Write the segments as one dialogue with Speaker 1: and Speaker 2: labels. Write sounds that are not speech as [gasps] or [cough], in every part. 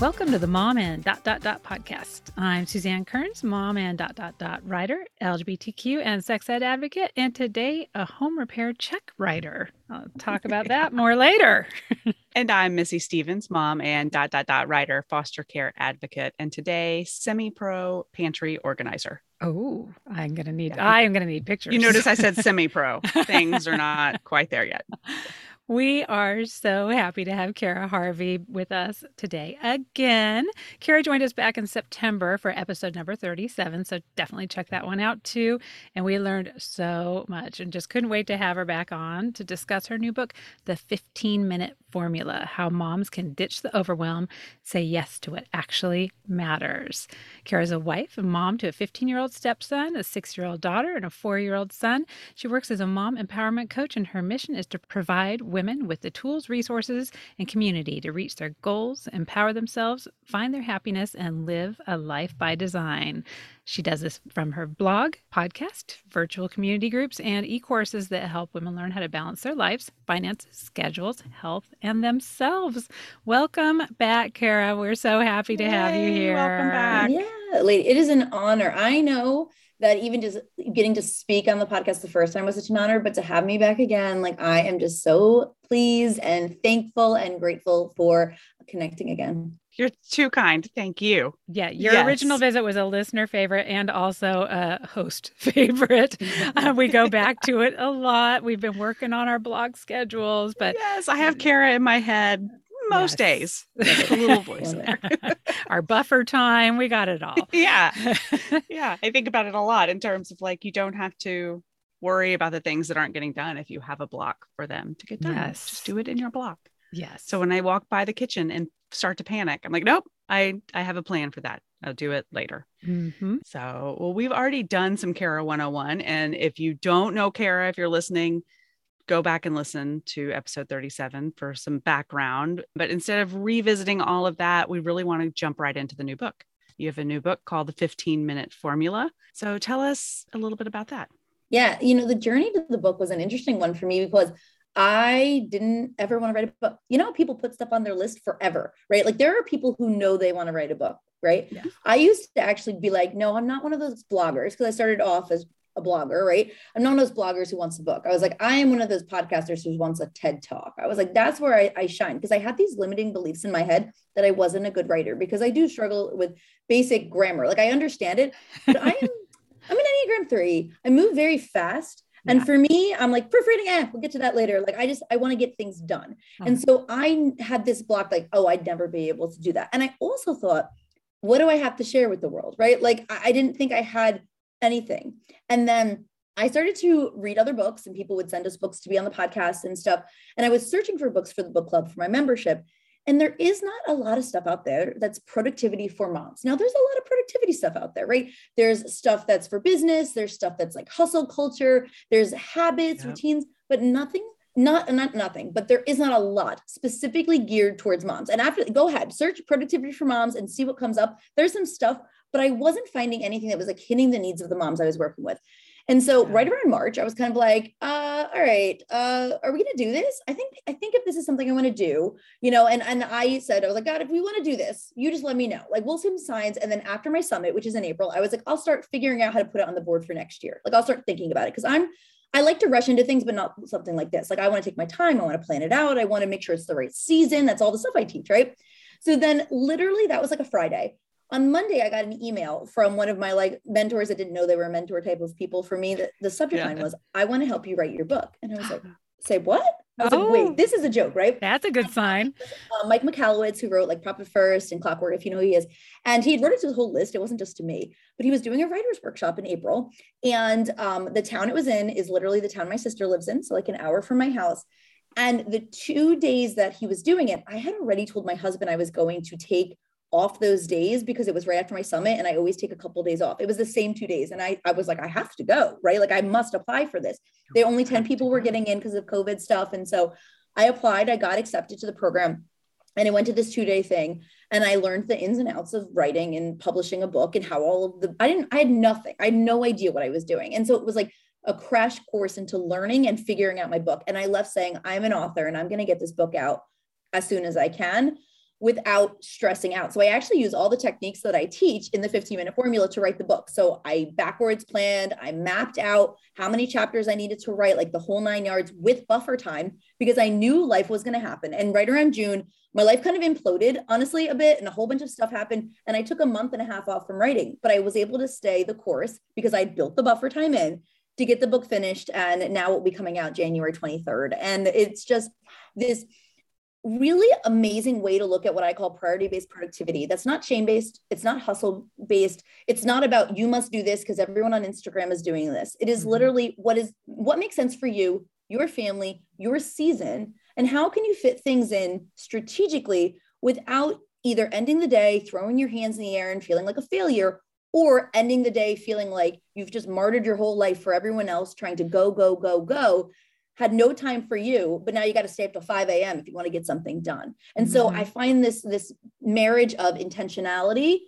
Speaker 1: Welcome to the Mom and Dot Dot Dot podcast. I'm Suzanne Kearns, mom and dot dot dot writer, LGBTQ and sex ed advocate, and today a home repair check writer. I'll talk about [laughs] that more later. [laughs]
Speaker 2: and I'm Missy Stevens, mom and dot dot dot writer, foster care advocate, and today semi-pro pantry organizer.
Speaker 1: Oh, I'm gonna need. Yeah. I am gonna need pictures.
Speaker 2: You notice I said [laughs] semi-pro. Things are not quite there yet.
Speaker 1: We are so happy to have Kara Harvey with us today again. Kara joined us back in September for episode number 37, so definitely check that one out too. And we learned so much and just couldn't wait to have her back on to discuss her new book, The 15 Minute Formula How Moms Can Ditch the Overwhelm, Say Yes to What Actually Matters. Kara's a wife and mom to a 15 year old stepson, a six year old daughter, and a four year old son. She works as a mom empowerment coach, and her mission is to provide women with the tools, resources, and community to reach their goals, empower themselves, find their happiness, and live a life by design. She does this from her blog, podcast, virtual community groups, and e courses that help women learn how to balance their lives, finances, schedules, health, and themselves. Welcome back, Kara. We're so happy to Yay, have you here.
Speaker 2: Welcome back.
Speaker 3: Yeah, lady, it is an honor. I know that even just getting to speak on the podcast the first time was such an honor, but to have me back again, like I am just so pleased and thankful and grateful for connecting again.
Speaker 2: You're too kind. Thank you.
Speaker 1: Yeah, your yes. original visit was a listener favorite and also a host [laughs] favorite. uh, we go back to it a lot. We've been working on our blog schedules, but
Speaker 2: yes, I have Kara in my head most yes. days. [laughs] a little voice there. [laughs]
Speaker 1: Our buffer time, we got it all. [laughs]
Speaker 2: yeah. Yeah. I think about it a lot in terms of like you don't have to worry about the things that aren't getting done if you have a block for them to get done. Yes. Just do it in your block.
Speaker 1: Yes.
Speaker 2: So when I walk by the kitchen and start to panic, I'm like, nope, I I have a plan for that. I'll do it later. Mm-hmm. So, well, we've already done some Kara 101. And if you don't know Kara, if you're listening, go back and listen to episode 37 for some background. But instead of revisiting all of that, we really want to jump right into the new book. You have a new book called The 15 Minute Formula. So tell us a little bit about that.
Speaker 3: Yeah, you know, the journey to the book was an interesting one for me because I didn't ever want to write a book. You know, people put stuff on their list forever, right? Like there are people who know they want to write a book, right? Yeah. I used to actually be like, no, I'm not one of those bloggers because I started off as a blogger, right? I'm not one of those bloggers who wants a book. I was like, I am one of those podcasters who wants a TED talk. I was like, that's where I, I shine because I had these limiting beliefs in my head that I wasn't a good writer because I do struggle with basic grammar. Like I understand it, but I am [laughs] I'm an Enneagram three. I move very fast. Yeah. And for me, I'm like proofreading, eh, we'll get to that later. Like I just I want to get things done. And uh-huh. so I had this block, like, oh, I'd never be able to do that. And I also thought, what do I have to share with the world? Right. Like I, I didn't think I had anything. And then I started to read other books, and people would send us books to be on the podcast and stuff. And I was searching for books for the book club for my membership. And there is not a lot of stuff out there that's productivity for moms. Now, there's a lot of productivity stuff out there, right? There's stuff that's for business, there's stuff that's like hustle culture, there's habits, yeah. routines, but nothing not not nothing but there is not a lot specifically geared towards moms and after go ahead search productivity for moms and see what comes up there's some stuff but I wasn't finding anything that was like hitting the needs of the moms I was working with. And so right around March, I was kind of like, uh, all right, uh, are we gonna do this? I think I think if this is something I want to do, you know, and and I said, I was like, God, if we want to do this, you just let me know. Like we'll see some signs. And then after my summit, which is in April, I was like, I'll start figuring out how to put it on the board for next year. Like I'll start thinking about it because I'm I like to rush into things, but not something like this. Like I want to take my time, I want to plan it out, I want to make sure it's the right season. That's all the stuff I teach, right? So then literally that was like a Friday on Monday, I got an email from one of my like mentors that didn't know they were a mentor type of people for me. That the subject yeah. line was, I want to help you write your book. And I was like, [gasps] say what? I was oh, like, wait, this is a joke, right?
Speaker 1: That's a good sign.
Speaker 3: Uh, Mike Michalowicz, who wrote like Profit First and Clockwork, if you know who he is. And he had wrote it to the whole list. It wasn't just to me, but he was doing a writer's workshop in April. And um, the town it was in is literally the town my sister lives in. So like an hour from my house. And the two days that he was doing it, I had already told my husband I was going to take off those days because it was right after my summit and I always take a couple of days off. It was the same two days. And I, I was like, I have to go, right? Like I must apply for this. They only 10 people were getting in because of COVID stuff. And so I applied, I got accepted to the program and I went to this two day thing and I learned the ins and outs of writing and publishing a book and how all of the, I didn't, I had nothing. I had no idea what I was doing. And so it was like a crash course into learning and figuring out my book. And I left saying, I'm an author and I'm going to get this book out as soon as I can without stressing out. So I actually use all the techniques that I teach in the 15 minute formula to write the book. So I backwards planned, I mapped out how many chapters I needed to write, like the whole nine yards with buffer time, because I knew life was going to happen. And right around June, my life kind of imploded, honestly, a bit, and a whole bunch of stuff happened. And I took a month and a half off from writing, but I was able to stay the course because I built the buffer time in to get the book finished. And now it will be coming out January 23rd. And it's just this really amazing way to look at what I call priority based productivity. That's not shame based. It's not hustle based. It's not about you must do this because everyone on Instagram is doing this. It is mm-hmm. literally what is what makes sense for you, your family, your season, and how can you fit things in strategically without either ending the day throwing your hands in the air and feeling like a failure or ending the day feeling like you've just martyred your whole life for everyone else trying to go go go go had no time for you, but now you got to stay up till 5 a.m. if you want to get something done. And mm-hmm. so I find this this marriage of intentionality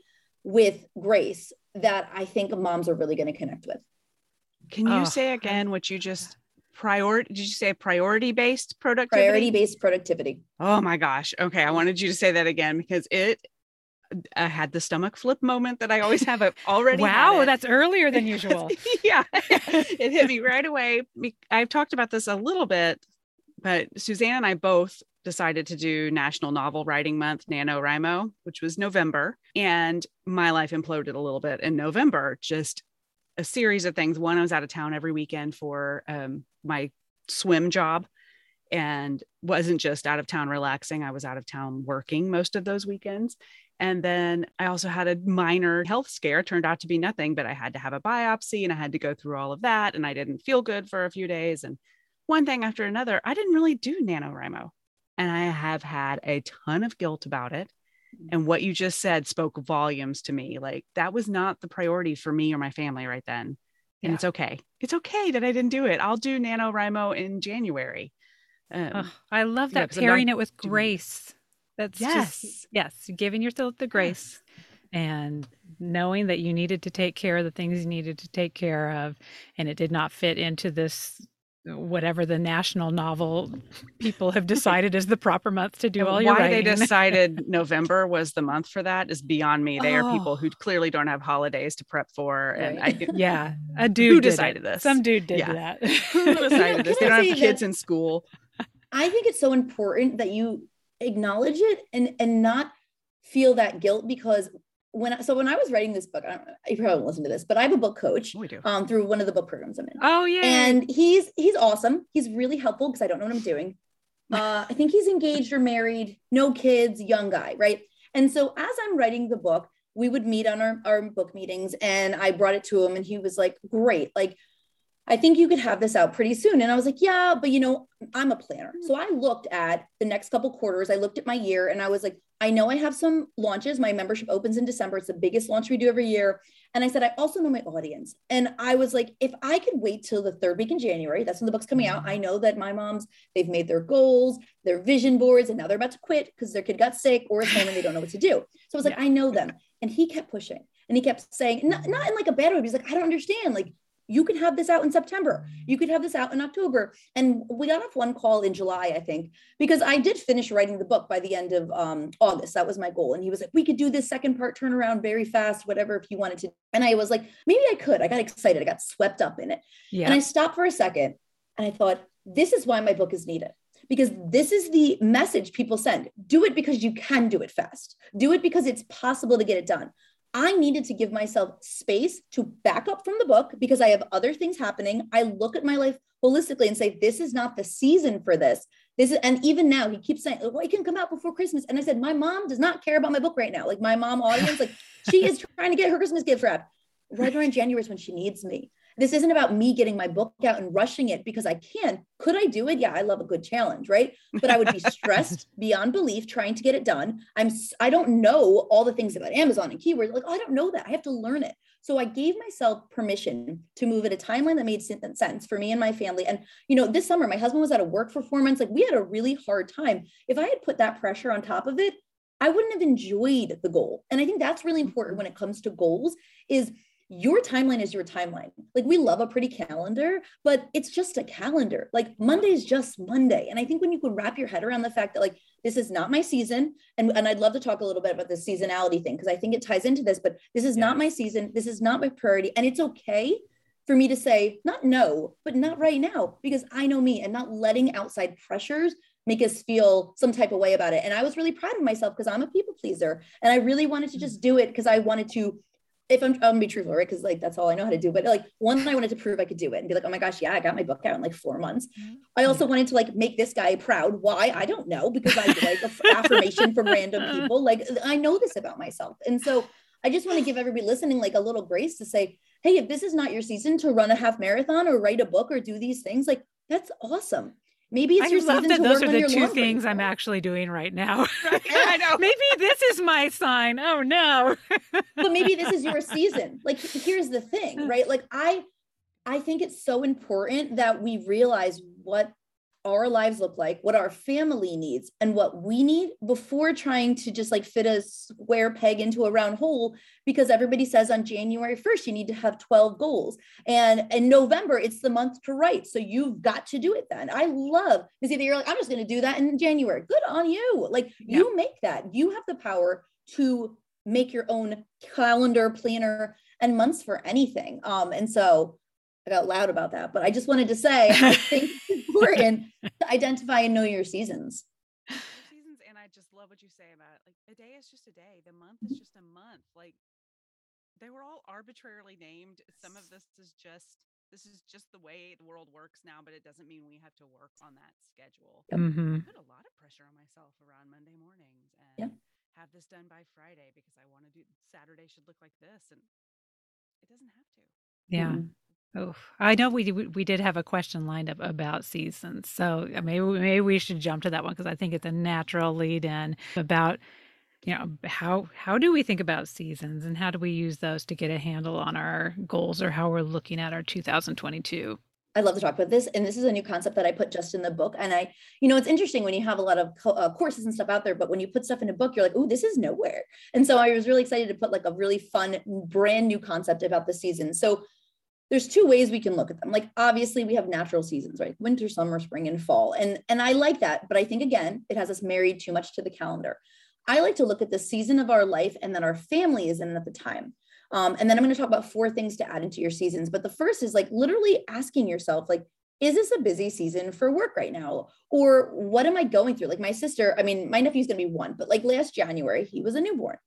Speaker 3: with grace that I think moms are really going to connect with.
Speaker 2: Can you oh. say again what you just priority did you say priority based productivity?
Speaker 3: Priority based productivity.
Speaker 2: Oh my gosh. Okay, I wanted you to say that again because it I had the stomach flip moment that I always have already.
Speaker 1: wow, that's earlier than [laughs] usual.
Speaker 2: yeah, [laughs] it hit me right away. I've talked about this a little bit, but Suzanne and I both decided to do National Novel Writing Month, NaNoWriMo, which was November. And my life imploded a little bit in November, just a series of things. One, I was out of town every weekend for um, my swim job and wasn't just out of town relaxing. I was out of town working most of those weekends. And then I also had a minor health scare, turned out to be nothing, but I had to have a biopsy and I had to go through all of that. And I didn't feel good for a few days. And one thing after another, I didn't really do NaNoWriMo. And I have had a ton of guilt about it. Mm. And what you just said spoke volumes to me. Like that was not the priority for me or my family right then. And yeah. it's okay. It's okay that I didn't do it. I'll do NaNoWriMo in January.
Speaker 1: Um, oh, I love that pairing it with grace. That's yes, just, yes, giving yourself the grace yes. and knowing that you needed to take care of the things you needed to take care of, and it did not fit into this uh, whatever the national novel people have [laughs] decided is the proper month to do all your
Speaker 2: why
Speaker 1: writing.
Speaker 2: they [laughs] decided november was the month for that is beyond me they oh. are people oh. who oh. clearly don't have holidays to prep for right. and i [laughs]
Speaker 1: yeah a dude
Speaker 2: who decided this
Speaker 1: some dude did yeah. that
Speaker 2: who decided this they don't have kids in school
Speaker 3: i think it's so important that you acknowledge it and and not feel that guilt because when so when I was writing this book, I don't you probably won't listen to this, but I have a book coach
Speaker 2: oh,
Speaker 3: um through one of the book programs I'm in.
Speaker 1: Oh yeah.
Speaker 3: And he's he's awesome. He's really helpful because I don't know what I'm doing. [laughs] Uh, I think he's engaged or married, no kids, young guy, right? And so as I'm writing the book, we would meet on our, our book meetings and I brought it to him and he was like, great. Like I think you could have this out pretty soon. And I was like, yeah, but you know, I'm a planner. So I looked at the next couple quarters. I looked at my year and I was like, I know I have some launches. My membership opens in December. It's the biggest launch we do every year. And I said, I also know my audience. And I was like, if I could wait till the third week in January, that's when the book's coming out. I know that my moms, they've made their goals, their vision boards, and now they're about to quit because their kid got sick or is home and they don't know what to do. So I was like, yeah. I know them. And he kept pushing and he kept saying, not, not in like a bad way, he's like, I don't understand. Like, you could have this out in September. You could have this out in October. And we got off one call in July, I think, because I did finish writing the book by the end of um, August. That was my goal. And he was like, we could do this second part turnaround very fast, whatever, if you wanted to. And I was like, maybe I could. I got excited. I got swept up in it. Yeah. And I stopped for a second and I thought, this is why my book is needed because this is the message people send. Do it because you can do it fast. Do it because it's possible to get it done. I needed to give myself space to back up from the book because I have other things happening. I look at my life holistically and say, this is not the season for this. This is, and even now he keeps saying, well, it can come out before Christmas. And I said, my mom does not care about my book right now. Like my mom audience, like she is [laughs] trying to get her Christmas gift wrapped right around January is when she needs me. This isn't about me getting my book out and rushing it because I can. Could I do it? Yeah, I love a good challenge, right? But I would be [laughs] stressed beyond belief trying to get it done. I'm I don't know all the things about Amazon and keywords. Like, oh, I don't know that. I have to learn it. So I gave myself permission to move at a timeline that made sense for me and my family. And you know, this summer my husband was out of work for 4 months. Like we had a really hard time. If I had put that pressure on top of it, I wouldn't have enjoyed the goal. And I think that's really important mm-hmm. when it comes to goals is your timeline is your timeline. Like we love a pretty calendar, but it's just a calendar. Like Monday is just Monday. And I think when you can wrap your head around the fact that like this is not my season, and, and I'd love to talk a little bit about the seasonality thing because I think it ties into this, but this is not my season. This is not my priority. And it's okay for me to say, not no, but not right now, because I know me and not letting outside pressures make us feel some type of way about it. And I was really proud of myself because I'm a people pleaser and I really wanted to mm. just do it because I wanted to if I'm, I'm gonna be truthful, right? Because like that's all I know how to do. But like one, I wanted to prove I could do it and be like, oh my gosh, yeah, I got my book out in like four months. Mm-hmm. I also wanted to like make this guy proud. Why? I don't know because I like affirmation from random [laughs] people. Like I know this about myself, and so I just want to give everybody listening like a little grace to say, hey, if this is not your season to run a half marathon or write a book or do these things, like that's awesome. Maybe it's I your love that
Speaker 1: those are the two things I'm actually doing right now. [laughs] Right? [laughs] I know. maybe this is my sign. Oh no.
Speaker 3: but maybe this is your [laughs] season. Like here's the thing, right? Like I I think it's so important that we realize what our lives look like, what our family needs, and what we need before trying to just like fit a square peg into a round hole. Because everybody says on January 1st, you need to have 12 goals. And in November, it's the month to write. So you've got to do it then. I love because either you're like, I'm just going to do that in January. Good on you. Like yeah. you make that. You have the power to make your own calendar, planner, and months for anything. Um, and so I got loud about that, but I just wanted to say I [laughs] think it's important to identify and know your seasons.
Speaker 2: Seasons, and I just love what you say about it. Like a day is just a day, the month is just a month. Like they were all arbitrarily named. Some of this is just this is just the way the world works now, but it doesn't mean we have to work on that schedule. Mm-hmm. I put a lot of pressure on myself around Monday mornings and yeah. have this done by Friday because I want to do Saturday should look like this, and it doesn't have to.
Speaker 1: Yeah. Mm-hmm. Oh, I know we we did have a question lined up about seasons, so maybe maybe we should jump to that one because I think it's a natural lead in about you know how how do we think about seasons and how do we use those to get a handle on our goals or how we're looking at our 2022.
Speaker 3: I love to talk about this, and this is a new concept that I put just in the book. And I, you know, it's interesting when you have a lot of co- uh, courses and stuff out there, but when you put stuff in a book, you're like, "Oh, this is nowhere." And so I was really excited to put like a really fun, brand new concept about the season. So there's two ways we can look at them. Like obviously we have natural seasons right? Winter summer spring and fall. And and i like that but i think again it has us married too much to the calendar. I like to look at the season of our life and then our family is in at the time. Um, and then i'm going to talk about four things to add into your seasons. But the first is like literally asking yourself like is this a busy season for work right now? Or what am i going through? Like my sister i mean my nephew's going to be one but like last january he was a newborn.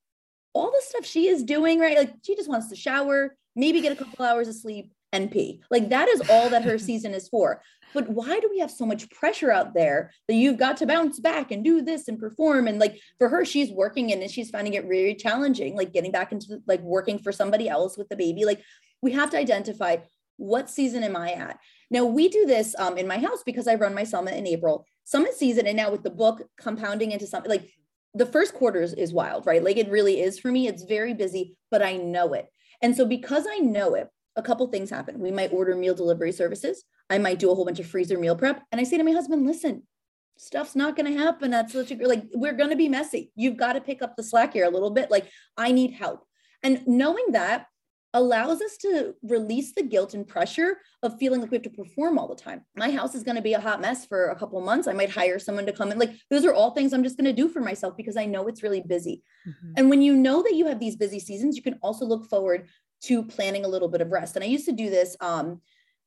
Speaker 3: All the stuff she is doing right? Like she just wants to shower maybe get a couple hours of sleep and pee. Like that is all that her [laughs] season is for. But why do we have so much pressure out there that you've got to bounce back and do this and perform? And like for her, she's working and she's finding it really challenging, like getting back into like working for somebody else with the baby. Like we have to identify what season am I at? Now we do this um, in my house because I run my summit in April. Summit season, and now with the book compounding into something like the first quarter is, is wild, right? Like it really is for me. It's very busy, but I know it. And so because I know it, a couple things happen. We might order meal delivery services. I might do a whole bunch of freezer meal prep. And I say to my husband, listen, stuff's not going to happen. That's such a, like, we're going to be messy. You've got to pick up the slack here a little bit. Like, I need help. And knowing that allows us to release the guilt and pressure of feeling like we have to perform all the time. My house is going to be a hot mess for a couple months. I might hire someone to come in. Like, those are all things I'm just going to do for myself because I know it's really busy. Mm-hmm. And when you know that you have these busy seasons, you can also look forward to planning a little bit of rest. And I used to do this um,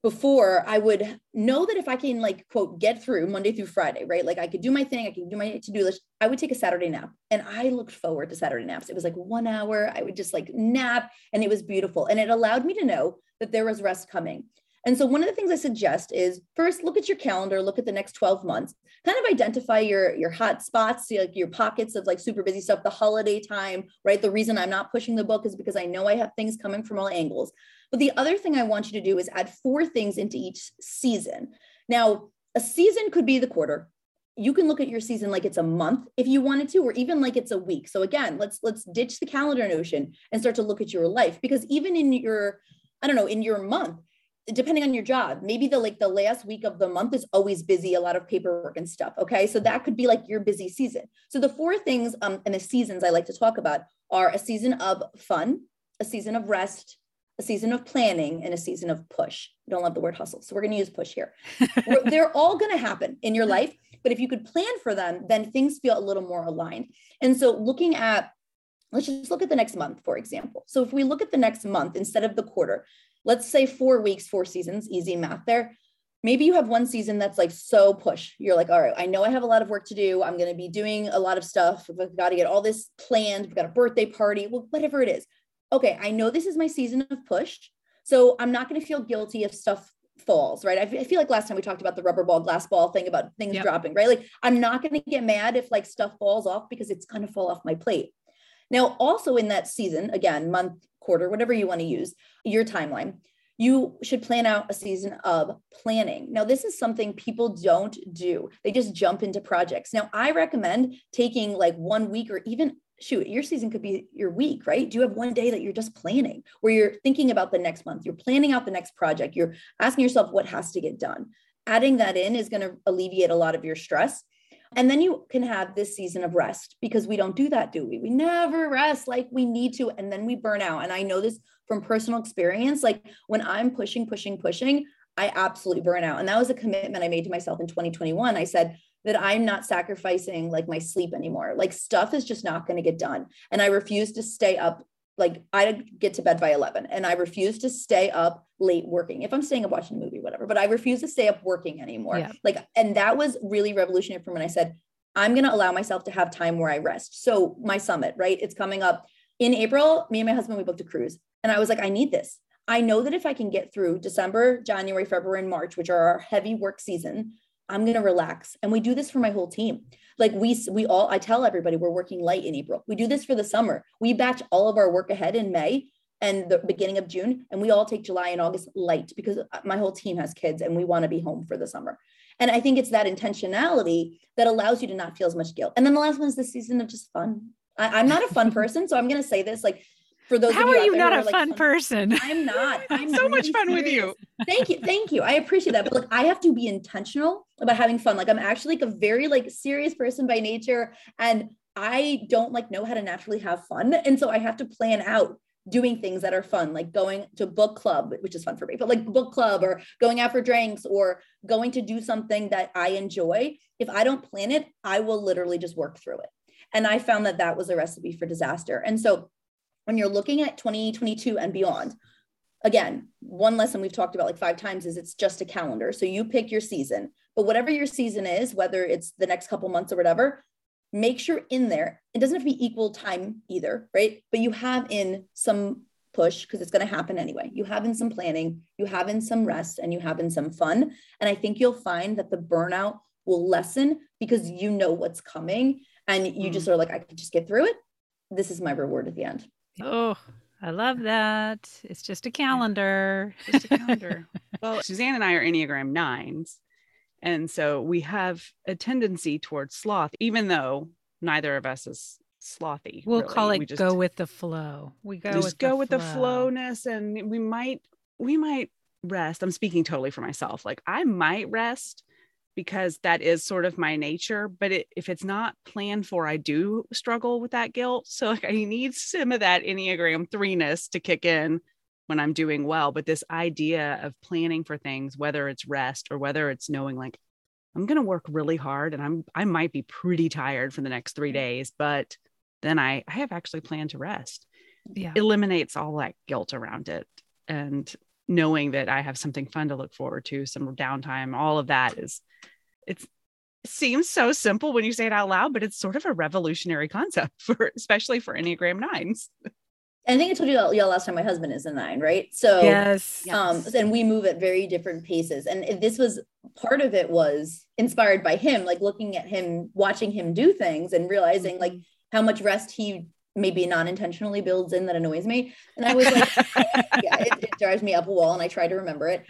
Speaker 3: before I would know that if I can like quote get through Monday through Friday, right? Like I could do my thing, I could do my to-do list. I would take a Saturday nap. And I looked forward to Saturday naps. It was like one hour. I would just like nap and it was beautiful. And it allowed me to know that there was rest coming. And so one of the things I suggest is first look at your calendar, look at the next 12 months, kind of identify your your hot spots, like your pockets of like super busy stuff, the holiday time, right? The reason I'm not pushing the book is because I know I have things coming from all angles. But the other thing I want you to do is add four things into each season. Now, a season could be the quarter. You can look at your season like it's a month if you wanted to, or even like it's a week. So again, let's let's ditch the calendar notion and start to look at your life because even in your, I don't know, in your month, depending on your job maybe the like the last week of the month is always busy a lot of paperwork and stuff okay? So that could be like your busy season. So the four things um and the seasons i like to talk about are a season of fun a season of rest a season of planning and a season of push. I don't love the word hustle so we're going to use push here. [laughs] They're all going to happen in your life but if you could plan for them then things feel a little more aligned. And so looking at let's just look at the next month for example so if we look at the next month instead of the quarter let's say four weeks, four seasons, easy math there. Maybe you have one season that's like so push. You're like, all right, I know I have a lot of work to do. I'm going to be doing a lot of stuff. We've got to get all this planned. We've got a birthday party, well, whatever it is. Okay, I know this is my season of push. So I'm not going to feel guilty if stuff falls, right? I, feel like last time we talked about the rubber ball, glass ball thing about things yep. dropping, right? Like I'm not going to get mad if like stuff falls off because it's going to fall off my plate. Now, also in that season, again, month, quarter, whatever you want to use, your timeline, you should plan out a season of planning. Now, this is something people don't do. They just jump into projects. Now, I recommend taking like one week or even shoot, your season could be your week, right? Do you have one day that you're just planning where you're thinking about the next month? You're planning out the next project. You're asking yourself what has to get done. Adding that in is going to alleviate a lot of your stress. And then you can have this season of rest because we don't do that, do we? We never rest like we need to. And then we burn out. And I know this from personal experience. Like when I'm pushing, pushing, pushing, I absolutely burn out. And that was a commitment I made to myself in 2021. I said that I'm not sacrificing like my sleep anymore. Like stuff is just not going to get done. And I refuse to stay up like I get to bed by 11 and I refuse to stay up late working. If I'm staying up watching a movie, whatever, but I refuse to stay up working anymore. Yeah. Like, and that was really revolutionary for me when I said, I'm going to allow myself to have time where I rest. So my summit, right? It's coming up in April. Me and my husband, we booked a cruise and I was like, I need this. I know that if I can get through December, January, February, and March, which are our heavy work season, I'm going to relax. And we do this for my whole team. Like we we all I tell everybody we're working light in April. We do this for the summer. We batch all of our work ahead in May and the beginning of June and we all take July and August light because uh, my whole team has kids and we want to be home for the summer. And I think it's that intentionality that allows you to not feel as much guilt. And then the last one is the season of just fun. I, am not a fun [laughs] person, so I'm going to say this like for those
Speaker 1: how
Speaker 3: are
Speaker 1: you not a like, fun [laughs] person?
Speaker 3: I'm not. [laughs] I'm
Speaker 2: so really much fun serious. with you.
Speaker 3: Thank you. Thank you. I appreciate that. But like i have to be intentional about having fun. Like i'm actually like a very like serious person by nature and i don't like know how to naturally have fun. And so i have to plan out doing things that are fun like going to book club which is fun for me but like book club or going out for drinks or going to do something that i enjoy. If i don't plan it i will literally just work through it. And i found that that was a recipe for disaster. And so when you're looking at 2022 and beyond, again, one lesson we've talked about like five times is it's just a calendar. So you pick your season, but whatever your season is, whether it's the next couple months or whatever, make sure in there, it doesn't have to be equal time either, right? But you have in some push because it's going to happen anyway. You have in some planning, you have in some rest, and you have in some fun. And I think you'll find that the burnout will lessen because you know what's coming and you mm. just are like, I can just get through it. This is my reward at the end.
Speaker 1: Oh, I love that. It's just a calendar.
Speaker 2: Just a calendar. [laughs] well, Suzanne and I are Enneagram nines. And so we have a tendency towards sloth, even though neither of us is slothy.
Speaker 1: We'll really. call it we just, go with the flow. We go
Speaker 2: just
Speaker 1: with
Speaker 2: go
Speaker 1: the
Speaker 2: with
Speaker 1: flow.
Speaker 2: the flowness and we might we might rest. I'm speaking totally for myself. Like I might rest because that is sort of my nature. But it, if it's not planned for, I do struggle with that guilt. So like I need some of that Enneagram threeness to kick in when I'm doing well. But this idea of planning for things, whether it's rest or whether it's knowing like I'm going to work really hard and I'm I might be pretty tired for the next 3 days, but then I I have actually planned to rest. Yeah. Eliminates all that guilt around it and knowing that I have something fun to look forward to, some downtime, all of that is it seems so simple when you say it out loud, but it's sort of a revolutionary concept [laughs] for especially for Enneagram nines.
Speaker 3: I think I told you y'all last time my husband is a nine, right? So
Speaker 1: yes,
Speaker 3: um, yes. and we move at very different paces. And this was part of it was inspired by him, like looking at him, watching him do things and realizing mm-hmm. like how much rest he maybe non-intentionally builds in that annoys me. And I [laughs] was like, [laughs] yeah, it, it drives me up a wall and I try to remember it.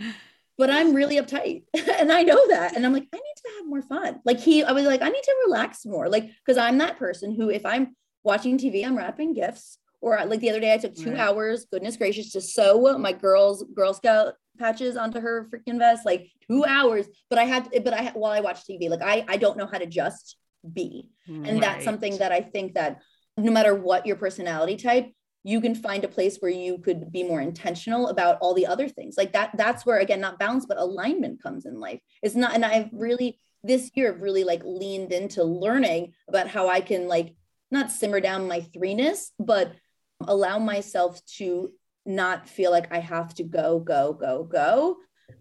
Speaker 3: But I'm really uptight [laughs] and I know that. And I'm like, I need to have more fun. Like he, I was like, I need to relax more. Like, cause I'm that person who if I'm watching TV, I'm wrapping gifts or like the other day, I took two right. hours, goodness gracious, to sew my girl's Girl Scout patches onto her freaking vest, like two hours. But I had, but I while I watch TV, like I I don't know how to just be, and right. that's something that I think that no matter what your personality type, you can find a place where you could be more intentional about all the other things. Like that, that's where again, not balance, but alignment comes in life. It's not, and I've really this year have really like leaned into learning about how I can like not simmer down my threeness, but allow myself to not feel like I have to go, go, go, go.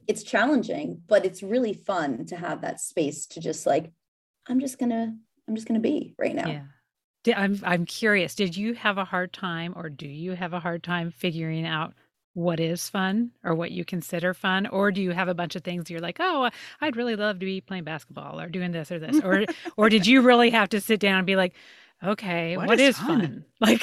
Speaker 3: It's challenging, but it's really fun to have that space to just like, I'm just gonna, I'm just gonna be right now.
Speaker 1: Yeah. I'm I'm curious. Did you have a hard time, or do you have a hard time figuring out what is fun, or what you consider fun, or do you have a bunch of things you're like, oh, I'd really love to be playing basketball, or doing this or this, or [laughs] or did you really have to sit down and be like, okay what, what is, is fun? fun? [laughs] like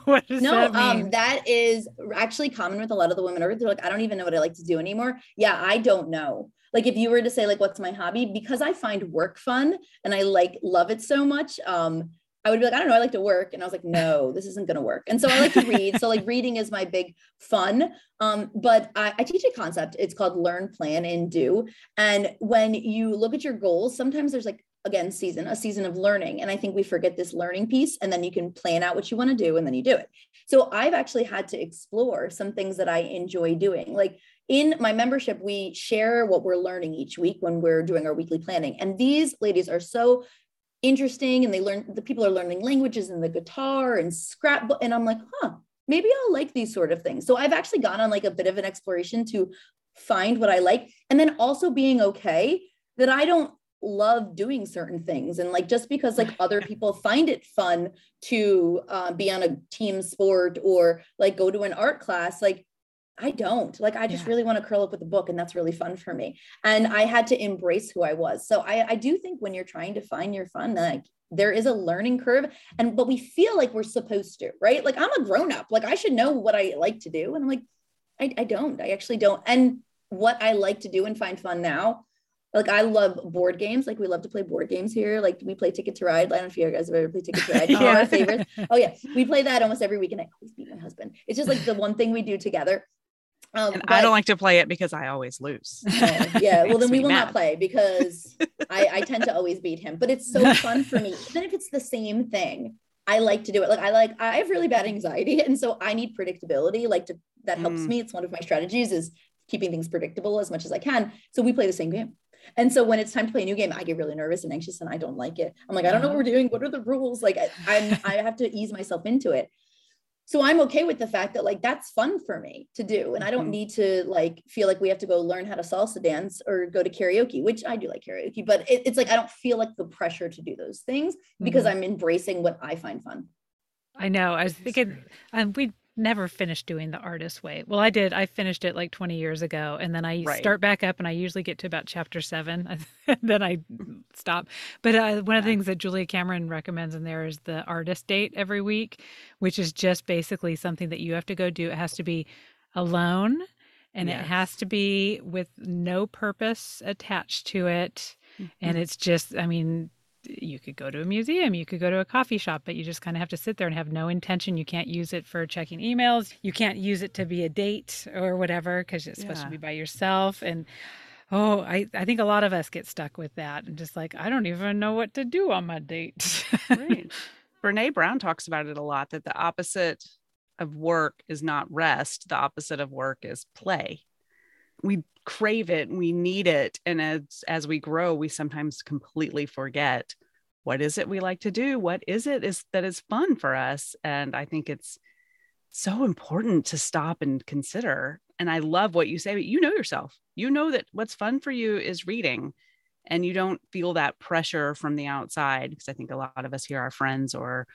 Speaker 1: [laughs] what does
Speaker 3: no
Speaker 1: that
Speaker 3: um that is actually common with a lot of the women over they're like i don't even know what i like to do anymore yeah i don't know like if you were to say like what's my hobby because i find work fun and i like love it so much um I would be like, I don't know, I like to work. And I was like, no, this isn't going to work. And so I like to read. so like reading is my big fun. Um, but I, I, teach a concept. It's called learn, plan, and do. And when you look at your goals, sometimes there's like again season a season of learning and i think we forget this learning piece and then you can plan out what you want to do and then you do it so i've actually had to explore some things that i enjoy doing like in my membership we share what we're learning each week when we're doing our weekly planning and these ladies are so interesting and they learn the people are learning languages and the guitar and scrapbook and i'm like huh maybe i'll like these sort of things. So i've actually gone on like a bit of an exploration to find what i like and then also being okay that i don't love doing certain things and like just because like other [laughs] people find it fun to uh, be on a team sport or like go to an art class like i don't like i just yeah. really want to curl up with a book and that's really fun for me and i had to embrace who i was so i i do think when you're trying to find your fun like there is a learning curve and but we feel like we're supposed to right like i'm a grown up like i should know what i like to do and i'm like I, I don't i actually don't and what i like to do and find fun now like I love board games. Like we love to play board games here. Like we play Ticket to Ride. I don't know if you guys have ever played Ticket to Ride. [laughs] yeah. our favorites. Oh yeah, [laughs] we play that almost every week, and I always beat my husband. It's just like the one thing we do together.
Speaker 2: Um, and but, I don't like to play it because I always lose. [laughs]
Speaker 3: Uh, yeah, well then we will mad. not play because [laughs] I, I tend to always beat him. But it's so [laughs] fun for me, even if it's the same thing. I like to do it. Like I like I have really bad anxiety, and so I need predictability. Like to that helps mm. me. It's one of my strategies is keeping things predictable as much as I can. So we play the same game. And so when it's time to play a new game, I get really nervous and anxious and I don't like it. I'm like, I don't know what we're doing. What are the rules? Like I, I'm, I have to ease myself into it. So I'm okay with the fact that like that's fun for me to do. And I don't mm-hmm. need to like feel like we have to go learn how to salsa dance or go to karaoke, which I do like karaoke, but it, it's like I don't feel like the pressure to do those things because mm-hmm. I'm embracing what I find fun.
Speaker 1: I know. I was thinking um, we never finished doing the artist way. Well, I did. I finished it like 20 years ago and then I right. start back up and I usually get to about chapter 7 [laughs] then I stop. But uh, one of the things that Julia Cameron recommends in there is the artist date every week, which is just basically something that you have to go do. It has to be alone and yes. it has to be with no purpose attached to it. Mm-hmm. And it's just, I mean, you could go to a museum, you could go to a coffee shop, but you just kind of have to sit there and have no intention. You can't use it for checking emails. You can't use it to be a date or whatever because it's yeah. supposed to be by yourself. And oh, I, I think a lot of us get stuck with that and just like, I don't even know what to do on my date.
Speaker 2: right. [laughs] Brene Brown talks about it a lot that the opposite of work is not rest, the opposite of work is play. We crave it we need it and as as we grow we sometimes completely forget what is it we like to do? What is it is that is fun for us? And i think it's so important to stop and consider and i love what you say but you know yourself. You know that what's fun for you is reading and you don't feel that pressure from the outside because i think a lot of us here are friends or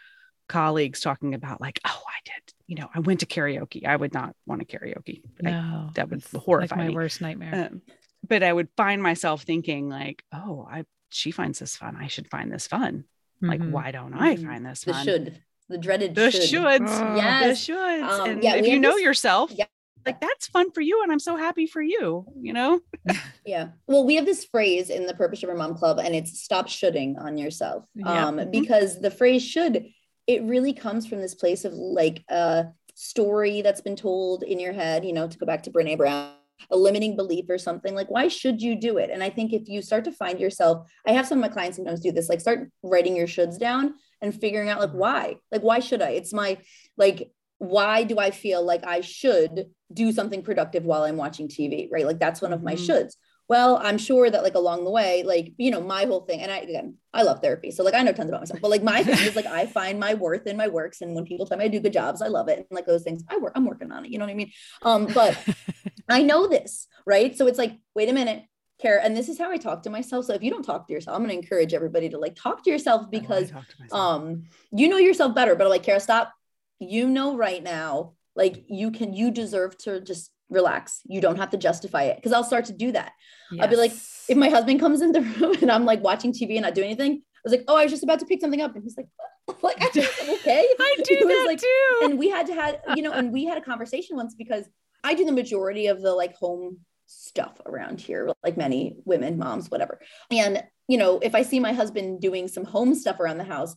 Speaker 2: colleagues talking about like, oh, I did, you know, I went to karaoke. I would not want to karaoke.
Speaker 1: No,
Speaker 2: I, that would horrify
Speaker 1: like my
Speaker 2: me.
Speaker 1: worst nightmare.
Speaker 2: Um, but I would find myself thinking like, oh, I she finds this fun. I should find this fun. Like,
Speaker 1: Mhm.
Speaker 2: why don't I
Speaker 3: Mhm.
Speaker 2: find this
Speaker 3: The
Speaker 2: fun?
Speaker 3: should, the dreaded
Speaker 2: The
Speaker 3: should.
Speaker 2: shoulds. The
Speaker 3: Yes.
Speaker 2: shoulds.
Speaker 3: Um,
Speaker 2: and
Speaker 3: yeah,
Speaker 2: if you know
Speaker 3: this-
Speaker 2: yourself,
Speaker 3: Yeah.
Speaker 2: like that's fun for you, and I'm so happy for you. You know. [laughs]
Speaker 3: Yeah. Well, we have this phrase in the Purpose Driven Mom Club, and it's stop shoulding on yourself.
Speaker 1: Yeah.
Speaker 3: Um,
Speaker 2: Mhm.
Speaker 3: because the phrase should, it really comes from this place of like a story that's been told in your head, you know, to go back to Brene Brown, a limiting belief or something like, why should you do it? And I think if you start to find yourself, I have some of my clients sometimes do this, like start writing your shoulds down and figuring out like why, like, why should I? It's my like, why do I feel like I should do something productive while I'm watching TV, right? Like that's one of my
Speaker 2: Mhm.
Speaker 3: shoulds. Well, I'm sure that like along the way, like, you know, my whole thing, and I again, I love therapy. So like I know tons about myself, but like my thing is like I find my worth in my works. And when people tell me I do good jobs, I love it. And like those things, I work, I'm working on it. You know what I mean? Um, but [laughs] I know this, right? So it's like, wait a minute, Kara, and this is how I talk to myself. So if you don't talk to yourself, I'm gonna encourage everybody to like talk to yourself because
Speaker 2: to
Speaker 3: um you know yourself better but like kara stop you know right now like you can you deserve to just relax. You don't have to justify it because i'll start to do that. I'll be like, if my husband comes in the room [laughs] and i'm like watching tv and not doing anything i was like oh i was just about to pick something up. And he's like what? [laughs] like [laughs] i'm okay.
Speaker 1: I do that
Speaker 3: like-
Speaker 1: too.
Speaker 3: and we had to have you know and we had a conversation once because i do the majority of the like home stuff around here like many women moms whatever. And you know if i see my husband doing some home stuff around the house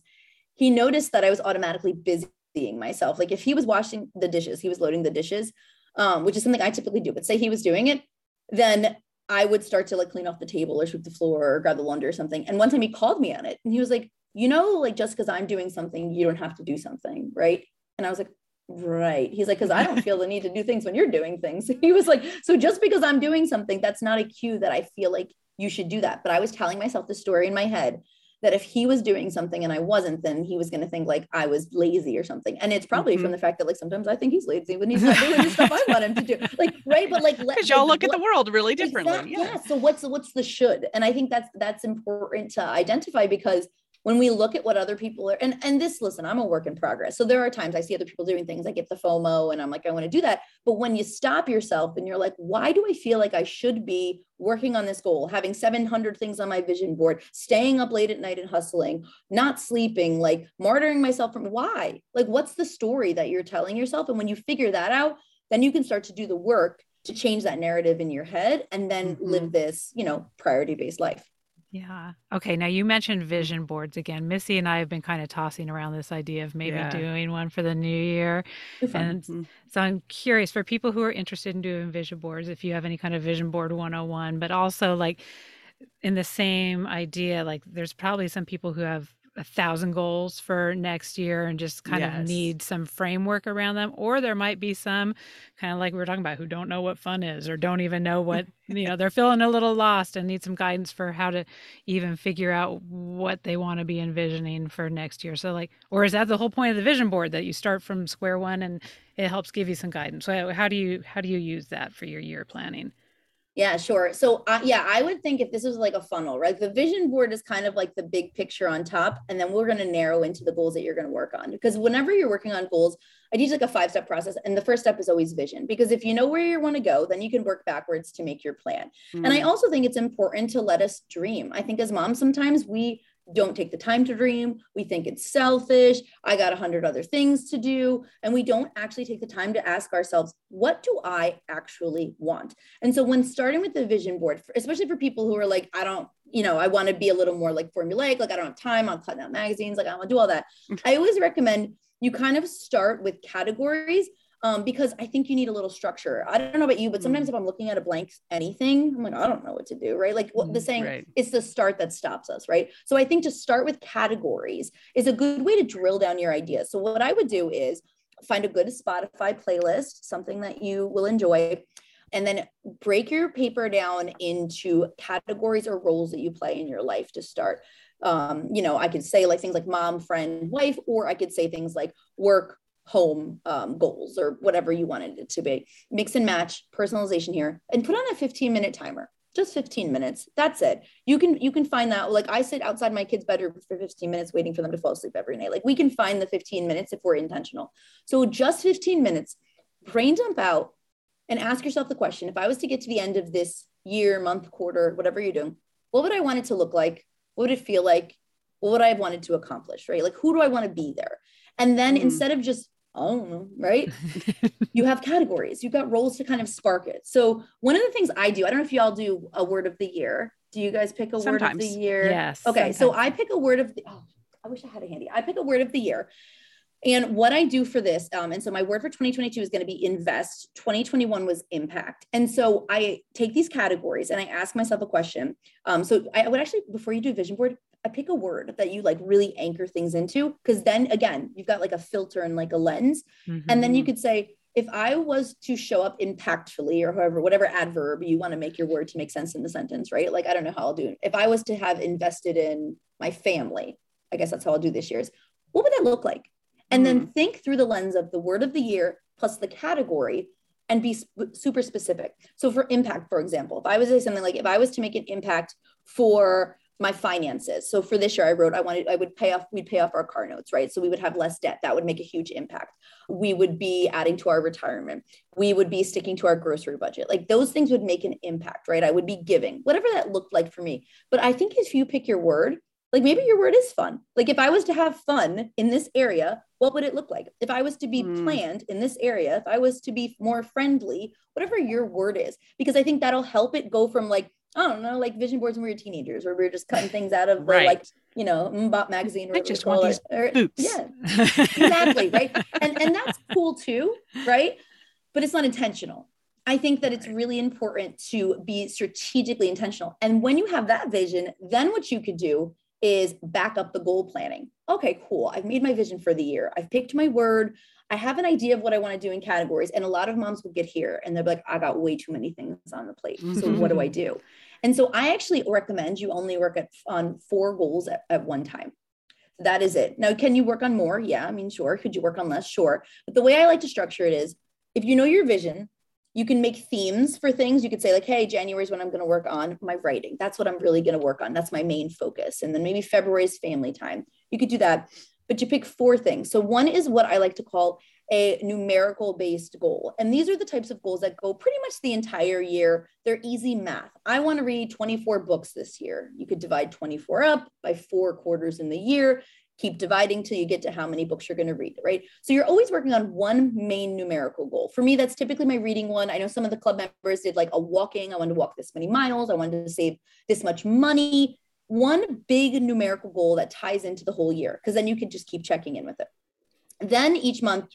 Speaker 3: he noticed that i was automatically busying myself. Like if he was washing the dishes he was loading the dishes um, which is something i typically do but say he was doing it then i would start to like clean off the table or sweep the floor or grab the laundry or something. And one time he called me on it and he was like you know like just because i'm doing something you don't have to do something right? And i was like right. He's like because i don't feel the need to do things when you're doing things. [laughs] He was like so just because i'm doing something that's not a cue that i feel like you should do that. But i was telling myself the story in my head that if he was doing something and i wasn't then he was going to think like i was lazy or something and it's probably from mm-hmm. the fact that like sometimes i think he's lazy when he's not doing the stuff i want him to do [laughs] like right but like let-
Speaker 2: because y'all look at the world really differently.
Speaker 3: Exact-
Speaker 2: Yeah.
Speaker 3: yeah. So what's what's the should? And I think that's that's important to identify because when we look at what other people are and and this listen, I'm a work in progress. So there are times I see other people doing things, I get the FOMO and I'm like, I want to do that. But when you stop yourself and you're like, why do I feel like I should be working on this goal, having 700 things on my vision board, staying up late at night and hustling, not sleeping, like martyring myself from why? Like, what's the story that you're telling yourself? And when you figure that out, then you can start to do the work to change that narrative in your head and then
Speaker 2: Mhm.
Speaker 3: live this, you know, priority based life.
Speaker 1: Yeah. Okay. Now you mentioned vision boards again. Missy and I have been kind of tossing around this idea of maybe
Speaker 2: Yeah.
Speaker 1: doing one for the new year. And
Speaker 2: Mhm.
Speaker 1: so I'm curious for people who are interested in doing vision boards, if you have any kind of vision board 101, but also like in the same idea, like there's probably some people who have a thousand goals for next year and just kind of need some framework around them. Or there might be some kind of like we were talking about who don't know what fun is or don't even know what, [laughs] you know, they're feeling a little lost and need some guidance for how to even figure out what they want to be envisioning for next year. So like, or is that the whole point of the vision board that you start from square one and it helps give you some guidance? So how do you, how do you use that for your year planning?
Speaker 3: Yeah, sure. So, uh, yeah, I would think if this was like a funnel, right? The vision board is kind of like the big picture on top, and then we're going to narrow into the goals that you're going to work on. Because whenever you're working on goals, I teach like a five step process, and the first step is always vision. Because if you know where you want to go, then you can work backwards to make your plan. And I
Speaker 2: Mm.
Speaker 3: also think it's important to let us dream. I think as moms, sometimes we don't take the time to dream. We think it's selfish. I got a hundred other things to do. And we don't actually take the time to ask ourselves, what do I actually want? And so when starting with the vision board, especially for people who are like, I don't, you know, I want to be a little more like formulaic, like I don't have time, I'm cutting out magazines, like I want to do all that. Mm-hmm. I always recommend you kind of start with categories um, because I think you need a little structure. I don't know about you, but sometimes if I'm looking at a blank anything, I'm like, I don't know what to do, right? Like what the
Speaker 1: Mm,
Speaker 3: saying,
Speaker 2: right.
Speaker 3: it's the start that stops us, right? So I think to start with categories is a good way to drill down your ideas. So what I would do is find a good Spotify playlist, something that you will enjoy, and then break your paper down into categories or roles that you play in your life to start. Um, you know, I could say like things like mom, friend, wife, or I could say things like work, home um, goals or whatever you wanted it to be. Mix and match personalization here and put on a 15 minute timer. just 15 minutes. That's it. You can you can find that like i sit outside my kids bedroom for 15 minutes waiting for them to fall asleep every night. Like we can find the 15 minutes if we're intentional. So just 15 minutes brain dump out and ask yourself the question if i was to get to the end of this year month quarter whatever you're doing what would i want it to look like? What would it feel like? What would i have wanted to accomplish right? Like who do i want to be there? And then mm-hmm. instead of just oh, right? [laughs] you have categories, you've got roles to kind of spark it. So, one of the things I do, I don't know if y'all do a word of the year. Do you guys pick a sometimes. word of the year?
Speaker 1: Yes.
Speaker 3: Okay. Sometimes. So, I pick a word of the, oh, I wish I had a handy. I pick a word of the year. And what I do for this, um, and so my word for 2022 is going to be invest. 2021 was impact. And so I take these categories and I ask myself a question. Um, so I would actually, before you do vision board, I pick a word that you like really anchor things into because then again you've got like a filter and like a lens mm-hmm. and then you mm-hmm. could say if I was to show up impactfully or however whatever adverb you want to make your word to make sense in the sentence right like I don't know how I'll do it if I was to have invested in my family I guess that's how I'll do this year's what would that look like and mm. then think through the lens of the word of the year plus the category and be sp- super specific so for impact for example if I was to say something like if I was to make an impact for my finances. So for this year, I wrote I wanted I would pay off we'd pay off our car notes, right? So we would have less debt. That would make a huge impact. We would be adding to our retirement. We would be sticking to our grocery budget. Like those things would make an impact, right? I would be giving whatever that looked like for me. But I think if you pick your word, like maybe your word is fun. Like if I was to have fun in this area, what would it look like? If I was to be mm. planned in this area, if I was to be more friendly, whatever your word is, because I think that'll help it go from like I don't know, like vision boards when we were teenagers, where we were just cutting things out of the right. like, you know, MMMBop magazine.
Speaker 1: Or I just want these or, boots.
Speaker 3: Yeah, [laughs] exactly, right. And and that's cool too, right? But it's not intentional. I think that it's really important to be strategically intentional. And when you have that vision, then what you could do is back up the goal planning. Okay, cool. I've made my vision for the year. I've picked my word. I have an idea of what I want to do in categories. And a lot of moms will get here and they're like, I got way too many things on the plate. So what do I mm-hmm. do? And so I actually recommend you only work at, on four goals at, at one time. That is it. Now, can you work on more? Yeah, I mean, sure. Could you work on less? Sure. But the way I like to structure it is if you know your vision, you can make themes for things. You could say, like, hey, January is when I'm going to work on my writing. That's what I'm really going to work on. That's my main focus. And then maybe February is family time. You could do that. But you pick four things. So one is what I like to call a numerical based goal. And these are the types of goals that go pretty much the entire year. They're easy math. I want to read 24 books this year. You could divide 24 up by four quarters in the year, keep dividing till you get to how many books you're going to read, right? So you're always working on one main numerical goal. For me, that's typically my reading one. I know some of the club members did like a walking. I wanted to walk this many miles. I wanted to save this much money. One big numerical goal that ties into the whole year, because then you can just keep checking in with it. Then each month,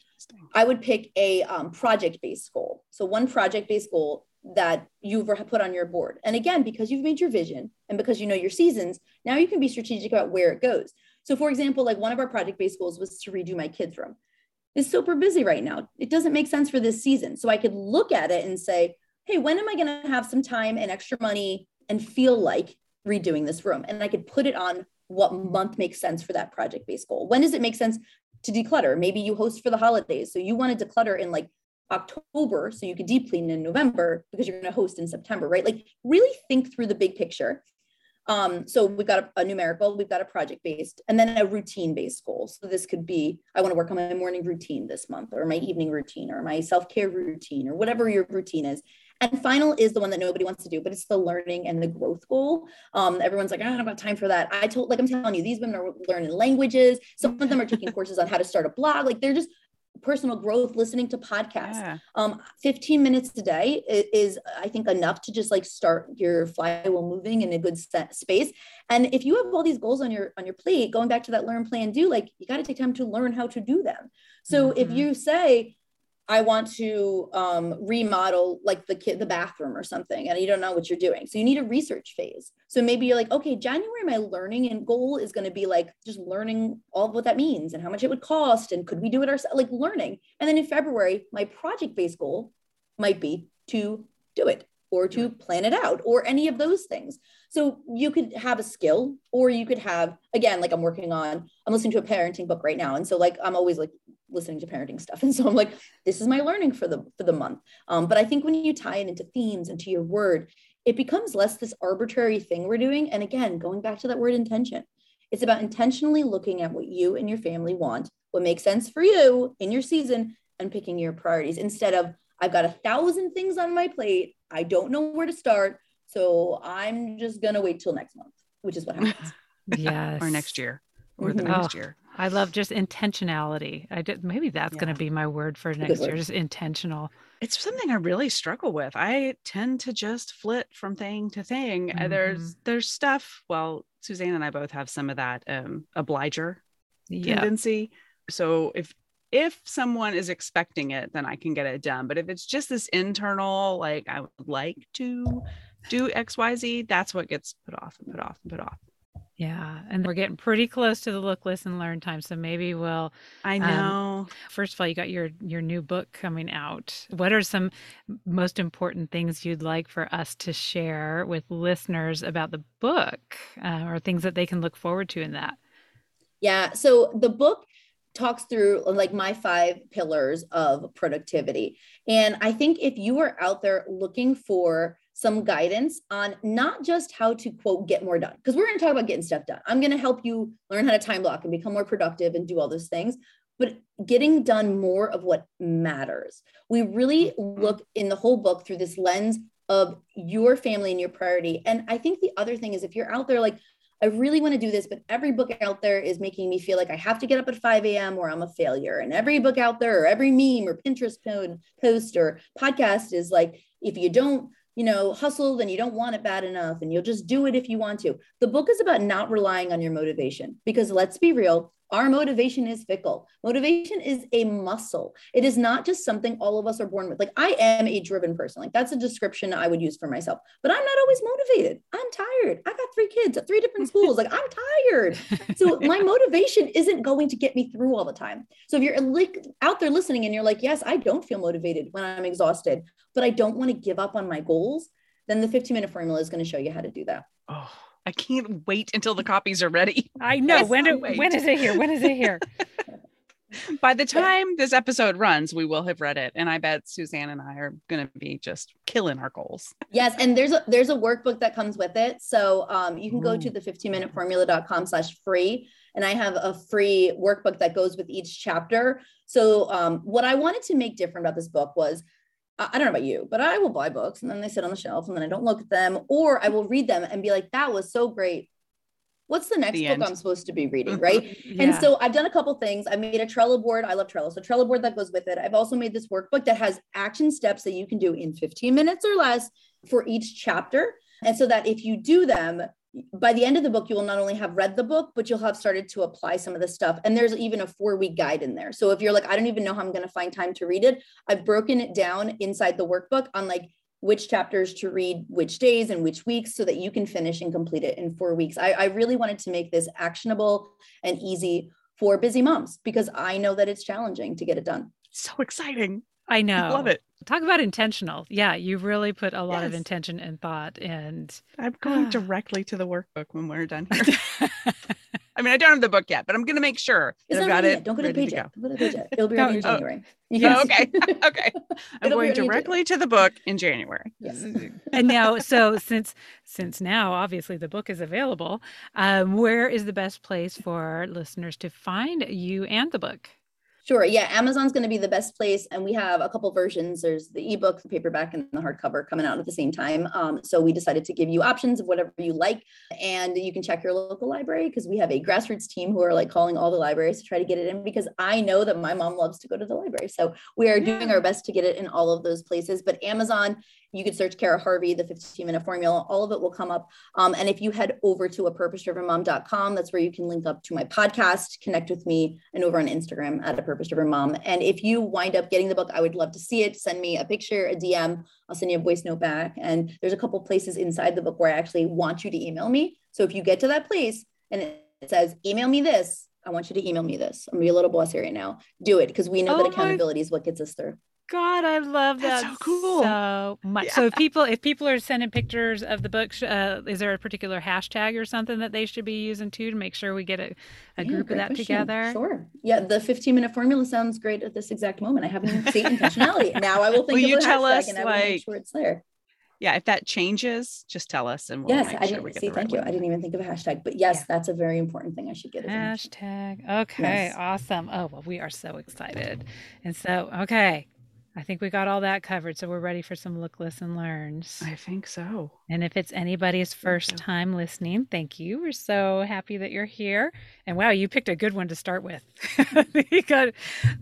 Speaker 3: I would pick a um, project based goal. So, one project based goal that you've put on your board. And again, because you've made your vision and because you know your seasons, now you can be strategic about where it goes. So, for example, like one of our project based goals was to redo my kids' room. It's super busy right now. It doesn't make sense for this season. So, I could look at it and say, hey, when am I going to have some time and extra money and feel like redoing this room? And I could put it on what month makes sense for that project based goal. When does it make sense to declutter. Maybe you host for the holidays. So you want to declutter in like October so you could deep clean in November because you're going to host in September, right? Like really think through the big picture. Um, so we've got a, a, numerical, we've got a project based, and then a routine based goal. So this could be I want to work on my morning routine this month, or my evening routine, or my self care routine, or whatever your routine is. And final is the one that nobody wants to do, but it's the learning and the growth goal. Um, everyone's like, I don't have time for that. I told, like I'm telling you, these women are learning languages. Some of them are taking [laughs] courses on how to start a blog. Like they're just personal growth, listening to podcasts. Yeah. Um, 15 minutes a day is, I think, enough to just like start your flywheel moving in a good set space. And if you have all these goals on your on your plate, going back to that learn, plan, do, like you got to take time to learn how to do them. So mm-hmm. if you say, I want to um, remodel like the kid, the bathroom or something, and you don't know what you're doing. So you need a research phase. So maybe you're like, okay, January, my learning and goal is going to be like just learning all of what that means and how much it would cost and could we do it ourselves, like learning. And then in February, my project based goal might be to do it or to plan it out or any of those things. So you could have a skill or you could have, again, like I'm working on, I'm listening to a parenting book right now. And so like, I'm always like listening to parenting stuff. [laughs] And so I'm like, this is my learning for the, for the month. Um, but I think when you tie it into themes and to your word, it becomes less this arbitrary thing we're doing. And again, going back to that word intention, it's about intentionally looking at what you and your family want, what makes sense for you in your season, and picking your priorities instead of, I've got a thousand things on my plate. I don't know where to start. So I'm just going to wait till next month, which is what [laughs] happens.
Speaker 1: yes.
Speaker 2: or next year or the
Speaker 3: Mhm.
Speaker 2: next
Speaker 1: Oh,
Speaker 2: year.
Speaker 1: I love just intentionality. I did maybe that's going to be my word for
Speaker 3: good
Speaker 1: next year,
Speaker 3: word.
Speaker 1: just intentional.
Speaker 2: It's something I really struggle with. I tend to just flit from thing to thing. Uh, There's there's stuff. Well, Suzanne and I both have some of that um, obliger
Speaker 1: Yeah.
Speaker 2: tendency. So if if someone is expecting it, then I can get it done. But if it's just this internal, like I would like to do X, Y, Z, that's what gets put off and put off and put off.
Speaker 1: Yeah. And we're getting pretty close to the look, listen, learn time. So maybe we'll
Speaker 2: I
Speaker 1: Um,
Speaker 2: know.
Speaker 1: first of all, you got your your new book coming out. What are some most important things you'd like for us to share with listeners about the book, uh, or things that they can look forward to in that?
Speaker 3: Yeah. So the book talks through like my five pillars of productivity. And I think if you are out there looking for some guidance on not just how to quote get more done, because we're going to talk about getting stuff done. I'm going to help you learn how to time block and become more productive and do all those things. But getting done more of what matters. We really mm-hmm. look in the whole book through this lens of your family and your priority. And I think the other thing is if you're out there like, I really want to do this, but every book out there is making me feel like I have to get up at 5 a.m. or I'm a failure. And every book out there, or every meme or Pinterest post or podcast is like, if you don't, you know, hustle, then you don't want it bad enough and you'll just do it if you want to. The book is about not relying on your motivation because let's be real, our motivation is fickle. Motivation is a muscle. It is not just something all of us are born with. Like I am a driven person. Like that's a description I would use for myself. But I'm not always motivated. I'm tired. I got three kids at three different schools. Like I'm tired. So [laughs] my motivation isn't going to get me through all the time. So if you're like out there listening and you're like, "Yes, I don't feel motivated when I'm exhausted, but I don't want to give up on my goals," then the 15 minute formula is going to show you how to do that.
Speaker 2: Oh, I can't wait until the copies are ready. [laughs]
Speaker 1: I know
Speaker 2: Yes,
Speaker 1: when do, when is it here? When is it here? [laughs]
Speaker 2: By the time this episode runs, we will have read it. And I bet Suzanne and I are going to be just killing our goals.
Speaker 3: Yes, and there's a there's a workbook that comes with it. So um, you can go to the 15minuteformula.com slash free. And I have a free workbook that goes with each chapter. So um, what I wanted to make different about this book was I don't know about you, but I will buy books and then they sit on the shelf and then I don't look at them, or I will read them and be like, that was so great. What's the next
Speaker 2: The
Speaker 3: book
Speaker 2: end.
Speaker 3: I'm supposed to be reading? Mm-hmm. Right.
Speaker 1: Yeah.
Speaker 3: And so I've done a couple things. I made a Trello board. I love Trello. So Trello board that goes with it. I've also made this workbook that has action steps that you can do in 15 minutes or less for each chapter. And so that if you do them, by the end of the book, you will not only have read the book, but you'll have started to apply some of the stuff. And there's even a four week guide in there. So if you're like, I don't even know how I'm going to find time to read it, I've broken it down inside the workbook on like which chapters to read which days and which weeks so that you can finish and complete it in four weeks. I, I really wanted to make this actionable and easy for busy moms because I know that it's challenging to get it done.
Speaker 2: So exciting.
Speaker 1: I know.
Speaker 2: Love it.
Speaker 1: Talk about intentional. Yeah, you really put a lot of intention and thought and
Speaker 2: I'm going
Speaker 1: Ah. [sighs]
Speaker 2: directly to the workbook when we're done here. [laughs] I mean, I don't have the book yet, but I'm going to make sure
Speaker 3: It's
Speaker 2: that I've got it.
Speaker 3: yet. Don't go to the page yet. Don't go to the page yet. It'll be
Speaker 1: No,
Speaker 3: ready in
Speaker 2: oh.
Speaker 3: January. You
Speaker 2: go. Oh, okay. okay. [laughs] I'm
Speaker 3: It'll
Speaker 2: going
Speaker 3: ready in Jan-
Speaker 2: directly to the book in January.
Speaker 3: Yes. [laughs]
Speaker 1: and now so since since now obviously the book is available um, where is the best place for listeners to find you and the book
Speaker 3: Sure. Yeah. Amazon's going to be the best place. And we have a couple versions. There's the ebook, the paperback, and the hardcover coming out at the same time. Um, so we decided to give you options of whatever you like. And you can check your local library because we have a grassroots team who are like calling all the libraries to try to get it in because I know that my mom loves to go to the library. So we are doing our best to get it in all of those places. But Amazon, you could search Kara Harvey, the 15 minute formula, all of it will come up. Um, and if you head over to a purpose-driven-mom.com, that's where you can link up to my podcast, connect with me, and over on Instagram at a purpose-driven mom. And if you wind up getting the book, I would love to see it. Send me a picture, a DM. I'll send you a voice note back. And there's a couple places inside the book where I actually want you to email me. So if you get to that place and it says, email me this, I want you to email me this. I'm gonna be a little bossy right now. Do it because we know
Speaker 1: Oh
Speaker 3: that
Speaker 1: my-
Speaker 3: accountability is what gets us through.
Speaker 1: God i love
Speaker 2: That's
Speaker 1: that
Speaker 2: so cool.
Speaker 1: so much so if people if people are sending pictures of the book uh, is there a particular hashtag or something that they should be using too to make sure we get a, a
Speaker 3: Yeah,
Speaker 1: group of that
Speaker 3: question.
Speaker 1: together
Speaker 3: Sure. Yeah, the 15 minute formula sounds great at this exact moment. I haven't even seen intentionality. [laughs] Now I will think
Speaker 2: Will
Speaker 3: of
Speaker 2: you
Speaker 3: a
Speaker 2: tell
Speaker 3: hashtag
Speaker 2: us,
Speaker 3: and I will make sure it's there.
Speaker 2: yeah, if that changes, just tell us and
Speaker 3: we'll yes, I didn't see. Thank you. I didn't even think of a hashtag, but yes, yeah. that's a very important thing I should get.
Speaker 1: A hashtag. Okay, yes. awesome. Oh well, we are so excited, and so okay, I think we got all that covered. So we're ready for some look, listen, learns.
Speaker 2: I think so.
Speaker 1: And if it's anybody's first time listening, thank you. We're so happy that you're here. And wow, you picked a good one to start with. [laughs] you got,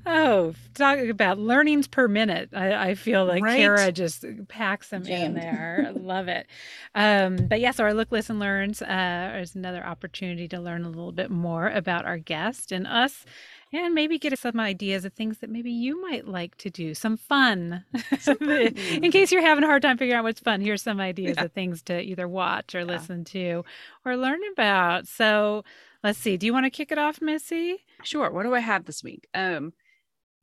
Speaker 1: oh, talking about learnings per minute. I, I feel like right. Kara just packs them Jammed. in there. Love it. Um, but yes, our look, listen, learns uh, is another opportunity to learn a little bit more about our guest and us and maybe get us some ideas of things that maybe you might like to do. Some fun. [laughs] Some fun. In case you're having a hard time figuring out what's fun, here's some ideas yeah. of things to either watch or yeah. listen to or learn about. So let's see. Do you want to kick it off, Missy?
Speaker 2: Sure. What do I have this week? Um,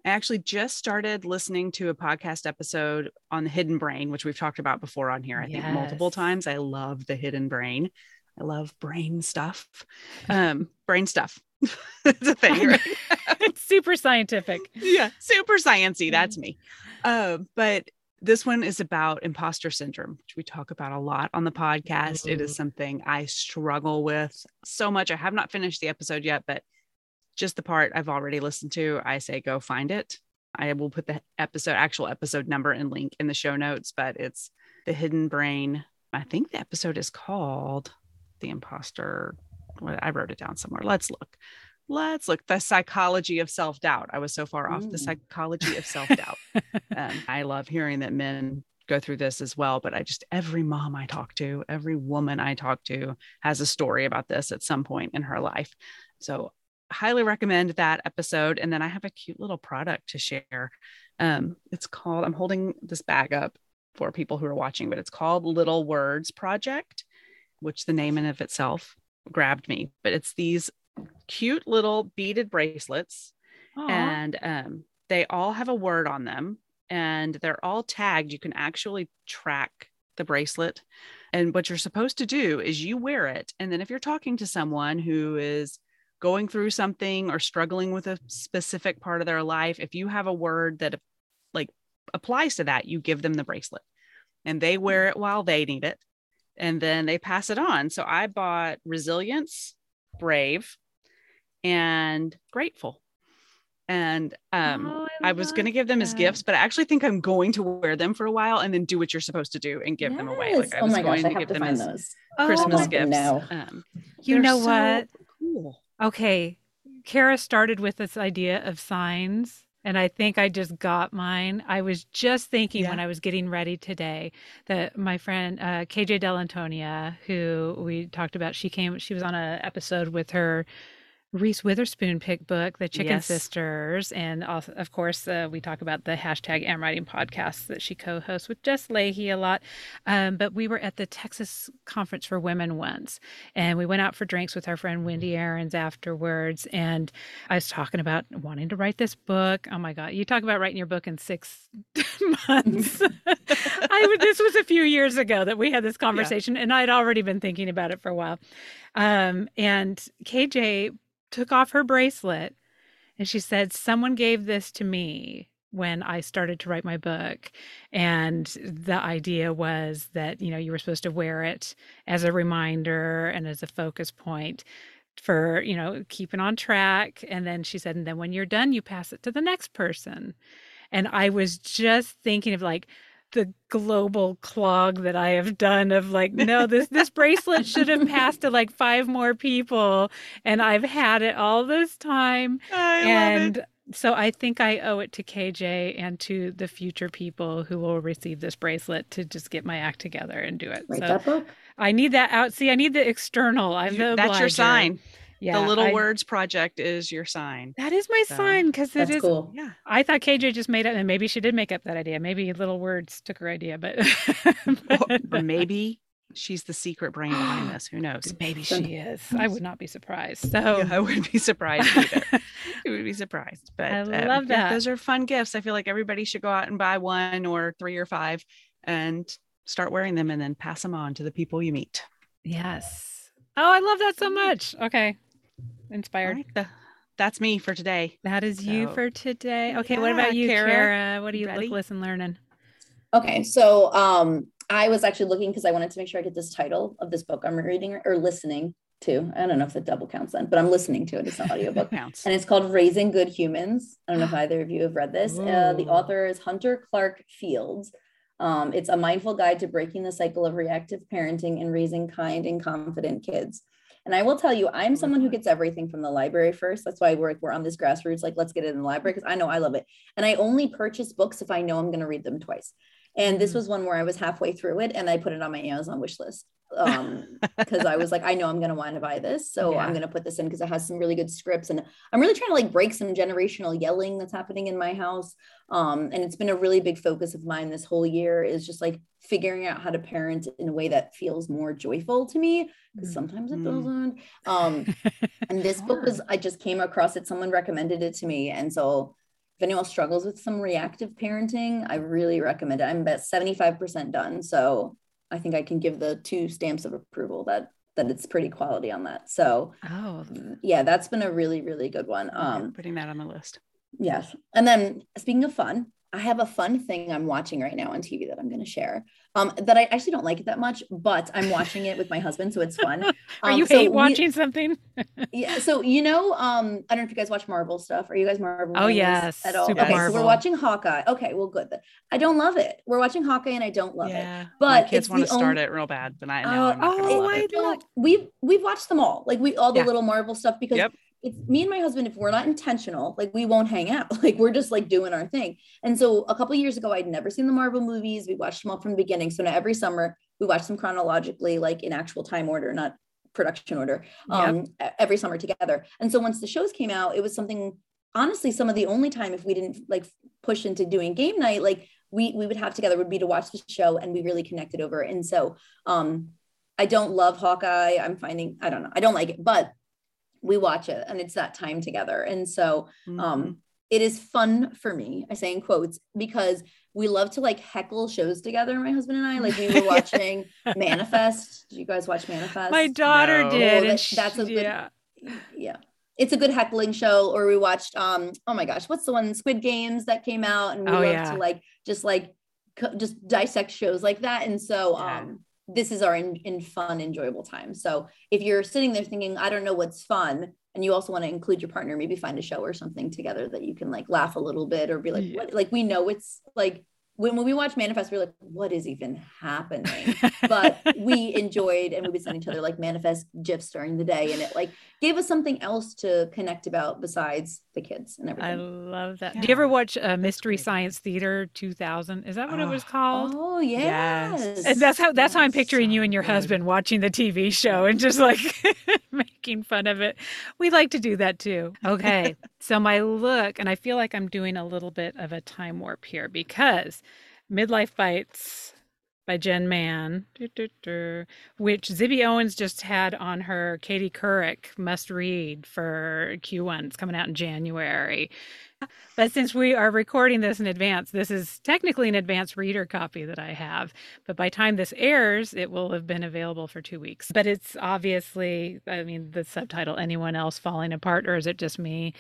Speaker 2: I actually just started listening to a podcast episode on the hidden brain, which we've talked about before on here, I yes. think multiple times. I love the hidden brain. I love brain stuff. Um, brain stuff. [laughs] it's a thing, right? [laughs]
Speaker 1: it's super scientific.
Speaker 2: Yeah, super sciency. That's me. Uh, but this one is about imposter syndrome, which we talk about a lot on the podcast. Ooh. It is something I struggle with so much. I have not finished the episode yet, but just the part I've already listened to, I say go find it. I will put the episode, actual episode number and link in the show notes, but it's the hidden brain. I think the episode is called The Imposter I wrote it down somewhere. Let's look. Let's look. The psychology of self doubt. I was so far off. The psychology of self doubt. [laughs] um, I love hearing that men go through this as well. But I just, every mom I talk to, every woman I talk to has a story about this at some point in her life. So, highly recommend that episode. And then I have a cute little product to share. Um, it's called, I'm holding this bag up for people who are watching, but it's called Little Words Project, which the name in of itself grabbed me, but it's these cute little beaded bracelets Aww. and um, they all have a word on them and they're all tagged. You can actually track the bracelet. And what you're supposed to do is you wear it. And then if you're talking to someone who is going through something or struggling with a specific part of their life, if you have a word that like applies to that, you give them the bracelet and they wear it while they need it and then they pass it on. So I bought resilience, brave, and grateful. And um, oh, I, I, was going to give them that. as gifts, but I actually think I'm going to wear them for a while and then do what you're supposed to do and give yes. them away. Like I oh was going gosh, to give to them as those. Christmas oh, gifts. Um,
Speaker 1: you know so what? Cool. Okay. Kara started with this idea of signs and I think I just got mine. I was just thinking yeah. when I was getting ready today that my friend uh, KJ Dell'Antonia, who we talked about, she came. She was on an episode with her Reese Witherspoon pick book, The Chicken yes. Sisters. And also, of course, uh, we talk about the hashtag Am Writing podcast that she co hosts with Jess Lahey a lot. Um, but we were at the Texas Conference for Women once, and we went out for drinks with our friend Wendi Aarons afterwards. And I was talking about wanting to write this book. Oh my God, you talk about writing your book in six [laughs] months. I, this was a few years ago that we had this conversation, yeah. and I'd already been thinking about it for a while. Um, and KJ took off her bracelet and she said, Someone gave this to me when I started to write my book. And the idea was that, you know, you were supposed to wear it as a reminder and as a focus point for, you know, keeping on track. And then she said, and then when you're done, you pass it to the next person. And I was just thinking of like, the global clog that I have done of like, no, this this bracelet should have passed to like five more people, and I've had it all this time. [laughs]
Speaker 2: I
Speaker 1: and so I think I owe it to KJ and to the future people who will receive this bracelet to just get my act together and do it.
Speaker 3: Write so that book.
Speaker 1: I need that out. See, I need the external. I'm the
Speaker 2: That's your sign yeah, the little I, words project is your sign.
Speaker 1: That is my so, sign because it is
Speaker 3: cool.
Speaker 1: Yeah, I thought KJ just made it, and maybe she did make up that idea. Maybe little words took her idea, but, [laughs]
Speaker 2: but or maybe she's the secret brain behind [gasps] this. Who knows?
Speaker 1: Maybe she is. I would not be surprised. So
Speaker 2: yeah, I wouldn't be surprised either. [laughs] I would be surprised. But
Speaker 1: I um, love that.
Speaker 2: Those are fun gifts. I feel like everybody should go out and buy one or three or five and start wearing them and then pass them on to the people you meet.
Speaker 1: Yes. Oh, I love that so much. Okay inspired.
Speaker 2: Right. That's me for today.
Speaker 1: That is so, you for today. Okay, yeah, what about you, Kara? Kara? What do you Ready? look, listen, learning?
Speaker 3: Okay, so um, I was actually looking because I wanted to make sure I get this title of this book I'm reading or listening to. I don't know if the double counts then, but I'm listening to it. It's an [laughs] audiobook.
Speaker 2: Counts.
Speaker 3: and it's called Raising Good Humans. I don't know if [gasps] either of you have read this. Uh, the author is Hunter Clarke-Fields. Um, it's a mindful guide to breaking the cycle of reactive parenting and raising kind and confident kids. And I will tell you, I'm oh someone who gets everything from the library first. That's why we're, we're on this grassroots, like, let's get it in the library because I know I love it. And I only purchase books if I know I'm going to read them twice. And this
Speaker 1: Mhm.
Speaker 3: was one where I was halfway through it and I put it on my Amazon wish list um [laughs] because I was like, I know I'm gonna want to buy this. So I'm gonna put this in because it has some really good scripts and I'm really trying to like break some generational yelling that's happening in my house. Um, and it's been a really big focus of mine this whole year is just like figuring out how to parent in a way that feels more joyful to me because sometimes it
Speaker 2: Mm.
Speaker 3: doesn't. Um, and this book [laughs] was I just came across it. Someone recommended it to me, and so if anyone struggles with some reactive parenting, I really recommend it. I'm about 75% done. So I think I can give the two stamps of approval that that it's pretty quality on that. So
Speaker 1: oh,
Speaker 3: yeah, that's been a really, really good one. Um,
Speaker 2: putting that on the list.
Speaker 3: yes. And then speaking of fun, I have a fun thing I'm watching right now on TV that I'm going to share. Um, that I actually don't like it that much, but I'm watching it with my husband, so it's fun. [laughs]
Speaker 1: are
Speaker 3: Um,
Speaker 1: you
Speaker 3: so
Speaker 1: hate
Speaker 3: we-
Speaker 1: watching something? [laughs]
Speaker 3: yeah. So you know, um, I don't know if you guys watch Marvel stuff. Are you guys Marvel?
Speaker 1: Oh, yes,
Speaker 3: at all?
Speaker 1: super
Speaker 3: okay, so we're watching Hawkeye. Okay, well, good. I don't love it. We're watching Hawkeye, and I don't love it.
Speaker 2: yeah,
Speaker 3: but
Speaker 2: my kids
Speaker 3: it's
Speaker 2: want to start it real bad, but I know
Speaker 3: Oh,
Speaker 2: I'm not
Speaker 1: oh, I
Speaker 2: it.
Speaker 1: love-
Speaker 3: We've we've watched them all. Like we all the
Speaker 2: Yeah.
Speaker 3: little Marvel stuff because
Speaker 2: Yep.
Speaker 3: It's me and my husband. If we're not intentional, like we won't hang out. [laughs] Like we're just like doing our thing. And so a couple years ago, I'd never seen the Marvel movies. We watched them all from the beginning. So now every summer we watch them chronologically, like in actual time order, not production order. Um, e- every summer together. And so once the shows came out, it was something. Honestly, some of the only time if we didn't like push into doing game night, like we we would have together would be to watch the show, and we really connected over. it. And so um I don't love Hawkeye. I'm finding, I don't know, I don't like it, but we watch it and it's that time together. And so
Speaker 2: Mhm.
Speaker 3: um it is fun for me, I say in quotes, because we love to like heckle shows together, my husband and I. Like we were [laughs] watching Manifest. Did you guys watch Manifest?
Speaker 1: My daughter
Speaker 2: No.
Speaker 1: did.
Speaker 3: Oh, that- that's a good-
Speaker 1: yeah.
Speaker 3: yeah. It's a good heckling show. Or we watched um, oh my gosh, what's the one Squid Games that came out? And we
Speaker 1: Oh,
Speaker 3: love
Speaker 1: yeah.
Speaker 3: to like just like co- just dissect shows like that. And so
Speaker 2: Yeah.
Speaker 3: um this is our in, in fun, enjoyable time. So if you're sitting there thinking, I don't know what's fun, and you also want to include your partner, maybe find a show or something together that you can like laugh a little bit or be like,
Speaker 1: Yeah.
Speaker 3: what? Like we know it's like when, when we watch Manifest, we're like, what is even happening? [laughs] but we enjoyed and we would send each other like manifest gifs during the day and it like gave us something else to connect about besides the kids and everything.
Speaker 1: I love that. Do you ever watch uh, Mystery. Science Theater 2000? Is that what it was
Speaker 2: Oh.
Speaker 1: called?
Speaker 3: oh yes,
Speaker 2: Yes.
Speaker 1: And that's how that's how I'm picturing you and your husband watching the TV show and just like [laughs] making fun of it. We like to do that too. [laughs] Okay. So my look, and I feel like I'm doing a little bit of a time warp here because Midlife Bites by Jen Mann, which Zibby Owens just had on her Katie Couric must read for Q1. It's coming out in January. But since we are recording this in advance, this is technically an advanced reader copy that I have. But by time this airs, it will have been available for two weeks. But it's obviously, I mean, the subtitle, Anyone Else Falling Apart, or is it just me?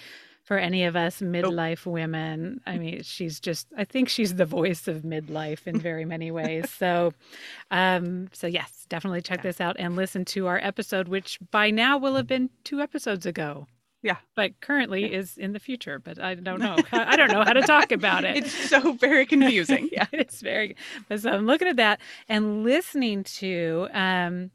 Speaker 1: For any of us midlife women, I mean, she's just, I think she's the voice of midlife in very many ways. So, um, so yes, definitely check
Speaker 2: Yeah.
Speaker 1: this out and listen to our episode, which by now will have been two episodes ago
Speaker 2: Yeah.
Speaker 1: but currently is in the future. But I don't know. [laughs] I don't know how to talk about it.
Speaker 2: It's so very confusing. [laughs] Yeah.
Speaker 1: it's very. But so I'm looking at that and listening to. Um,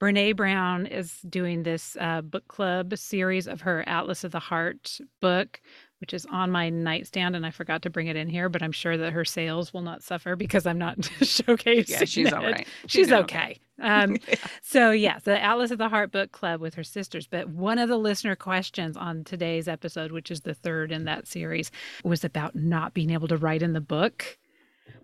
Speaker 1: Brene Brown is doing this uh, book club series of her Atlas of the Heart book, which is on my nightstand, and I forgot to bring it in here. But I'm sure that her sales will not suffer because I'm not [laughs] showcasing.
Speaker 2: Yeah, she's
Speaker 1: it.
Speaker 2: all right.
Speaker 1: She's okay. Um, [laughs] so yeah, the Atlas of the Heart book club with her sisters. But one of the listener questions on today's episode, which is the third in that series, was about not being able to write in the book,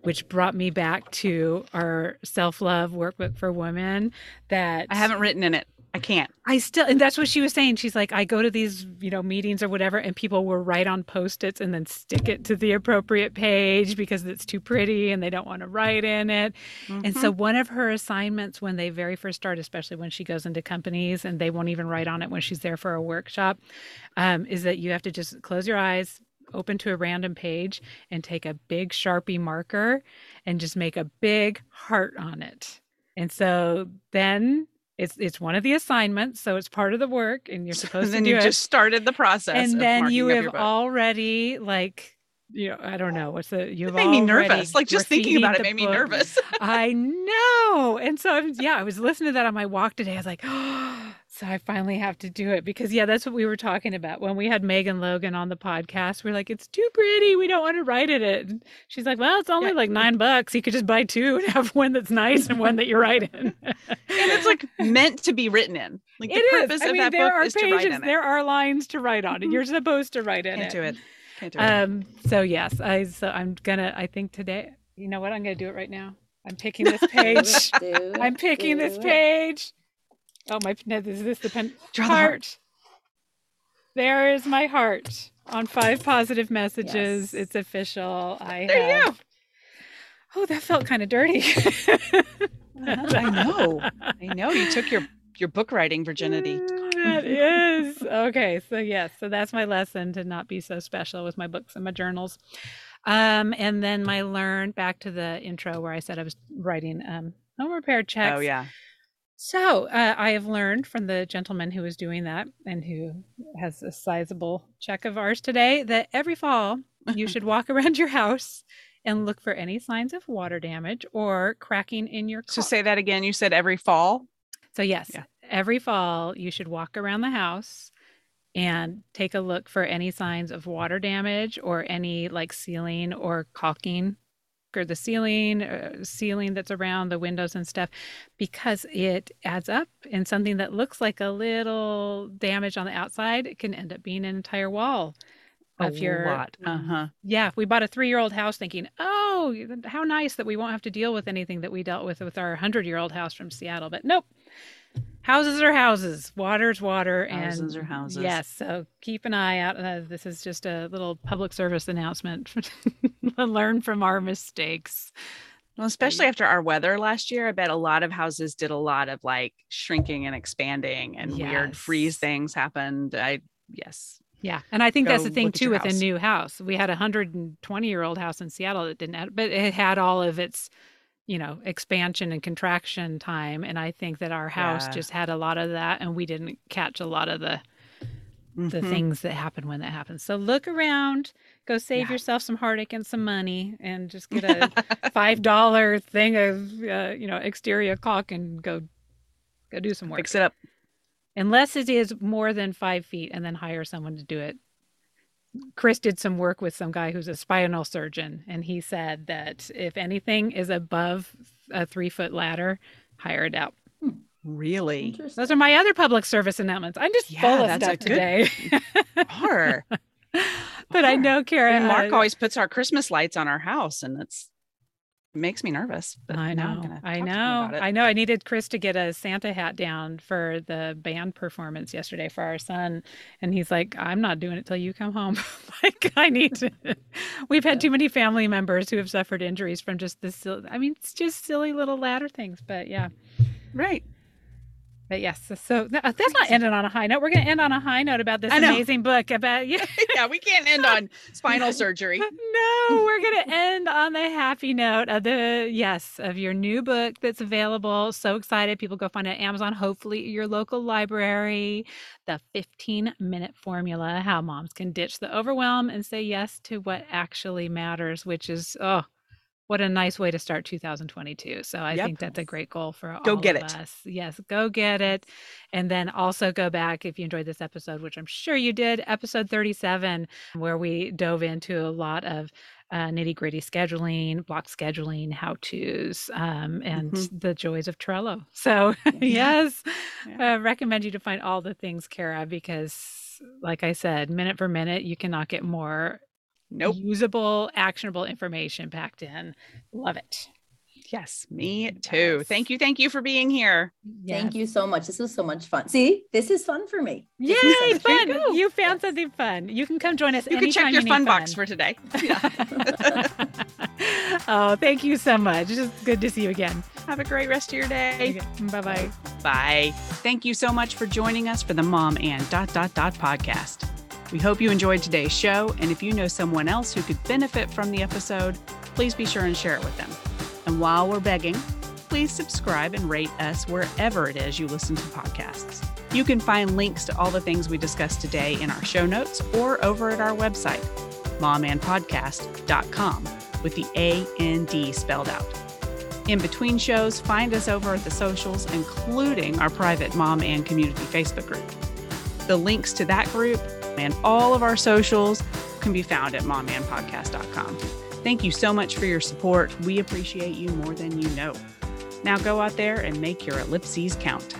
Speaker 1: which brought me back to our self-love workbook for women that
Speaker 2: I haven't written in it. I can't.
Speaker 1: I still, and that's what she was saying. She's like, I go to these, you know, meetings or whatever, and people will write on post-its and then stick it to the appropriate page because it's too pretty and they don't want to write in it. And so one of her assignments when they very first start, especially when she goes into companies and they won't even write on it when she's there for a workshop, um, is that you have to just close your eyes, open to a random page and take a big Sharpie marker and just make a big heart on it. And so then it's it's one of the assignments, so it's part of the work, and you're supposed
Speaker 2: then
Speaker 1: to do
Speaker 2: you
Speaker 1: it.
Speaker 2: just started the process.
Speaker 1: and then you
Speaker 2: have
Speaker 1: already like you know I don't know what's the you
Speaker 2: made me nervous. Like just thinking about it made
Speaker 1: the
Speaker 2: me nervous. [laughs]
Speaker 1: I know. And so I'm yeah, I was listening to that on my walk today. I was like, [gasps] oh, so I finally have to do it because yeah, that's what we were talking about when we had Megan Logan on the podcast. We're like, it's too pretty. We don't want to write in it. And she's like, well, it's only
Speaker 2: Yeah.
Speaker 1: like nine bucks. You could just buy two and have one that's nice and one that you write in. [laughs]
Speaker 2: and it's like meant to be written in. Like the
Speaker 1: It is.
Speaker 2: purpose
Speaker 1: I
Speaker 2: of
Speaker 1: mean,
Speaker 2: that
Speaker 1: there
Speaker 2: book
Speaker 1: are
Speaker 2: is to write
Speaker 1: pages,
Speaker 2: in it.
Speaker 1: there are lines to write on it.
Speaker 2: Mhm.
Speaker 1: You're supposed to write in
Speaker 2: Can't
Speaker 1: it.
Speaker 2: do it. Can't do it.
Speaker 1: Um. So yes, I. So I'm gonna. I think today. You know what? I'm gonna do it right now. I'm picking this [laughs]
Speaker 3: Do
Speaker 1: page.
Speaker 3: it, do
Speaker 1: I'm picking this
Speaker 3: it.
Speaker 1: page. Oh my! no, Is this the pen?
Speaker 2: Draw the
Speaker 1: heart.
Speaker 2: heart.
Speaker 1: There is my heart on five positive messages.
Speaker 3: Yes.
Speaker 1: It's official. I
Speaker 2: There you
Speaker 1: have. Oh, that felt kind of dirty. [laughs]
Speaker 2: I know. I know you took your your book writing virginity. [laughs]
Speaker 1: That is okay. So yes, so that's my lesson to not be so special with my books and my journals. Um, and then my learn back to the intro where I said I was writing um home repair checks.
Speaker 2: Oh yeah.
Speaker 1: So uh, I have learned from the gentleman who was doing that and who has a sizable check of ours today that every fall you should [laughs] walk around your house and look for any signs of water damage or cracking in your car.
Speaker 2: So say that again. You said every fall.
Speaker 1: So yes,
Speaker 2: Yeah.
Speaker 1: every fall you should walk around the house and take a look for any signs of water damage or any like ceiling or caulking or the ceiling uh, ceiling that's around the windows and stuff because it adds up and something that looks like a little damage on the outside it can end up being an entire wall of your
Speaker 2: lot. Uh huh.
Speaker 1: yeah, we bought a three-year-old house thinking, "Oh, how nice that we won't have to deal with anything that we dealt with with our hundred-year-old house from Seattle." But nope, houses are houses, water's water,
Speaker 2: Houses
Speaker 1: and
Speaker 2: are houses.
Speaker 1: Yes, so keep an eye out. Uh, this is just a little public service announcement. [laughs] Learn from our mistakes.
Speaker 2: Well, especially after our weather last year, I bet a lot of houses did a lot of like shrinking and expanding, and weird freeze things happened. I yes.
Speaker 1: Yeah, and I think that's the thing too with a new house. We had a hundred and twenty-year-old house in Seattle that didn't have, but it had all of its, you know, expansion and contraction time. And I think that our house
Speaker 2: Yeah.
Speaker 1: just had a lot of that, and we didn't catch a lot of the the
Speaker 2: Mhm.
Speaker 1: things that happen when that happens. So look around, go save
Speaker 2: Yeah.
Speaker 1: yourself some heartache and some money, and just get a [laughs] five dollar thing of uh, you know exterior caulk and go go do some work.
Speaker 2: Fix it up.
Speaker 1: Unless it is more than five feet, and then hire someone to do it. Chris did some work with some guy who's a spinal surgeon, and he said that if anything is above a three foot ladder, hire it out.
Speaker 2: Really?
Speaker 1: Those are my other public service announcements. I'm just
Speaker 2: Yeah,
Speaker 1: full of stuff today.
Speaker 2: Are. [laughs]
Speaker 1: but I know, Karen.
Speaker 2: And Mark
Speaker 1: uh,
Speaker 2: always puts our Christmas lights on our house, and it's it makes me nervous.
Speaker 1: I know. I
Speaker 2: talk to him
Speaker 1: know. I know. I needed Chris to get a Santa hat down for the band performance yesterday for our son. And he's like, I'm not doing it till you come home. [laughs] like, I need to. [laughs] We've had too many family members who have suffered injuries from just this. I mean, it's just silly little ladder things. But yeah.
Speaker 2: Right.
Speaker 1: But yes. So, so th- uh, that's not ending on a high note. We're going to end on a high note about this amazing book about, [laughs] yeah.
Speaker 2: yeah, we can't end on spinal surgery. [laughs]
Speaker 1: No, we're going to end on the happy note of the yes of your new book that's available. So excited! People go find it at Amazon. Hopefully, your local library. The 15 minute formula: How moms can ditch the overwhelm and say yes to what actually matters. Which is oh, what a nice way to start 2022. So I
Speaker 2: Yep.
Speaker 1: think that's a great goal for
Speaker 2: Go
Speaker 1: all
Speaker 2: get
Speaker 1: of
Speaker 2: it.
Speaker 1: us. Yes, go get it. And then also go back if you enjoyed this episode, which I'm sure you did, episode 37, where we dove into a lot of uh, nitty gritty scheduling, block scheduling, how to's, um, and
Speaker 2: Mhm.
Speaker 1: the joys of Trello. [laughs] So, yes,
Speaker 2: Yeah.
Speaker 1: uh, recommend you to find all the things, Kara, because like I said, minute for minute, you cannot get more
Speaker 2: Nope.
Speaker 1: usable, actionable information packed in. Love it.
Speaker 2: Yes, me too.
Speaker 1: Yes.
Speaker 2: Thank you. Thank you for being here.
Speaker 3: Thank you so much. This was so much fun. See, this is fun for me.
Speaker 1: Yay,
Speaker 3: This is
Speaker 2: you
Speaker 1: fun. You found
Speaker 3: Yes.
Speaker 1: something fun. You can come join us
Speaker 2: You can check your
Speaker 1: you
Speaker 2: fun
Speaker 1: need
Speaker 2: box for today. [laughs]
Speaker 1: oh, thank you so much. It's just good to see you again.
Speaker 2: Have a great rest of your day.
Speaker 1: Bye bye.
Speaker 2: Bye. Thank you so much for joining us for the Mom and Dot Dot Dot podcast. We hope you enjoyed today's show, and if you know someone else who could benefit from the episode, please be sure and share it with them. And while we're begging, please subscribe and rate us wherever it is you listen to podcasts. You can find links to all the things we discussed today in our show notes or over at our website, momandpodcast.com, with the A and D spelled out. In between shows, find us over at the socials, including our private Mom and Community Facebook group. The links to that group and all of our socials can be found at momandpodcast.com. Thank you so much for your support. We appreciate you more than you know. Now go out there and make your ellipses count.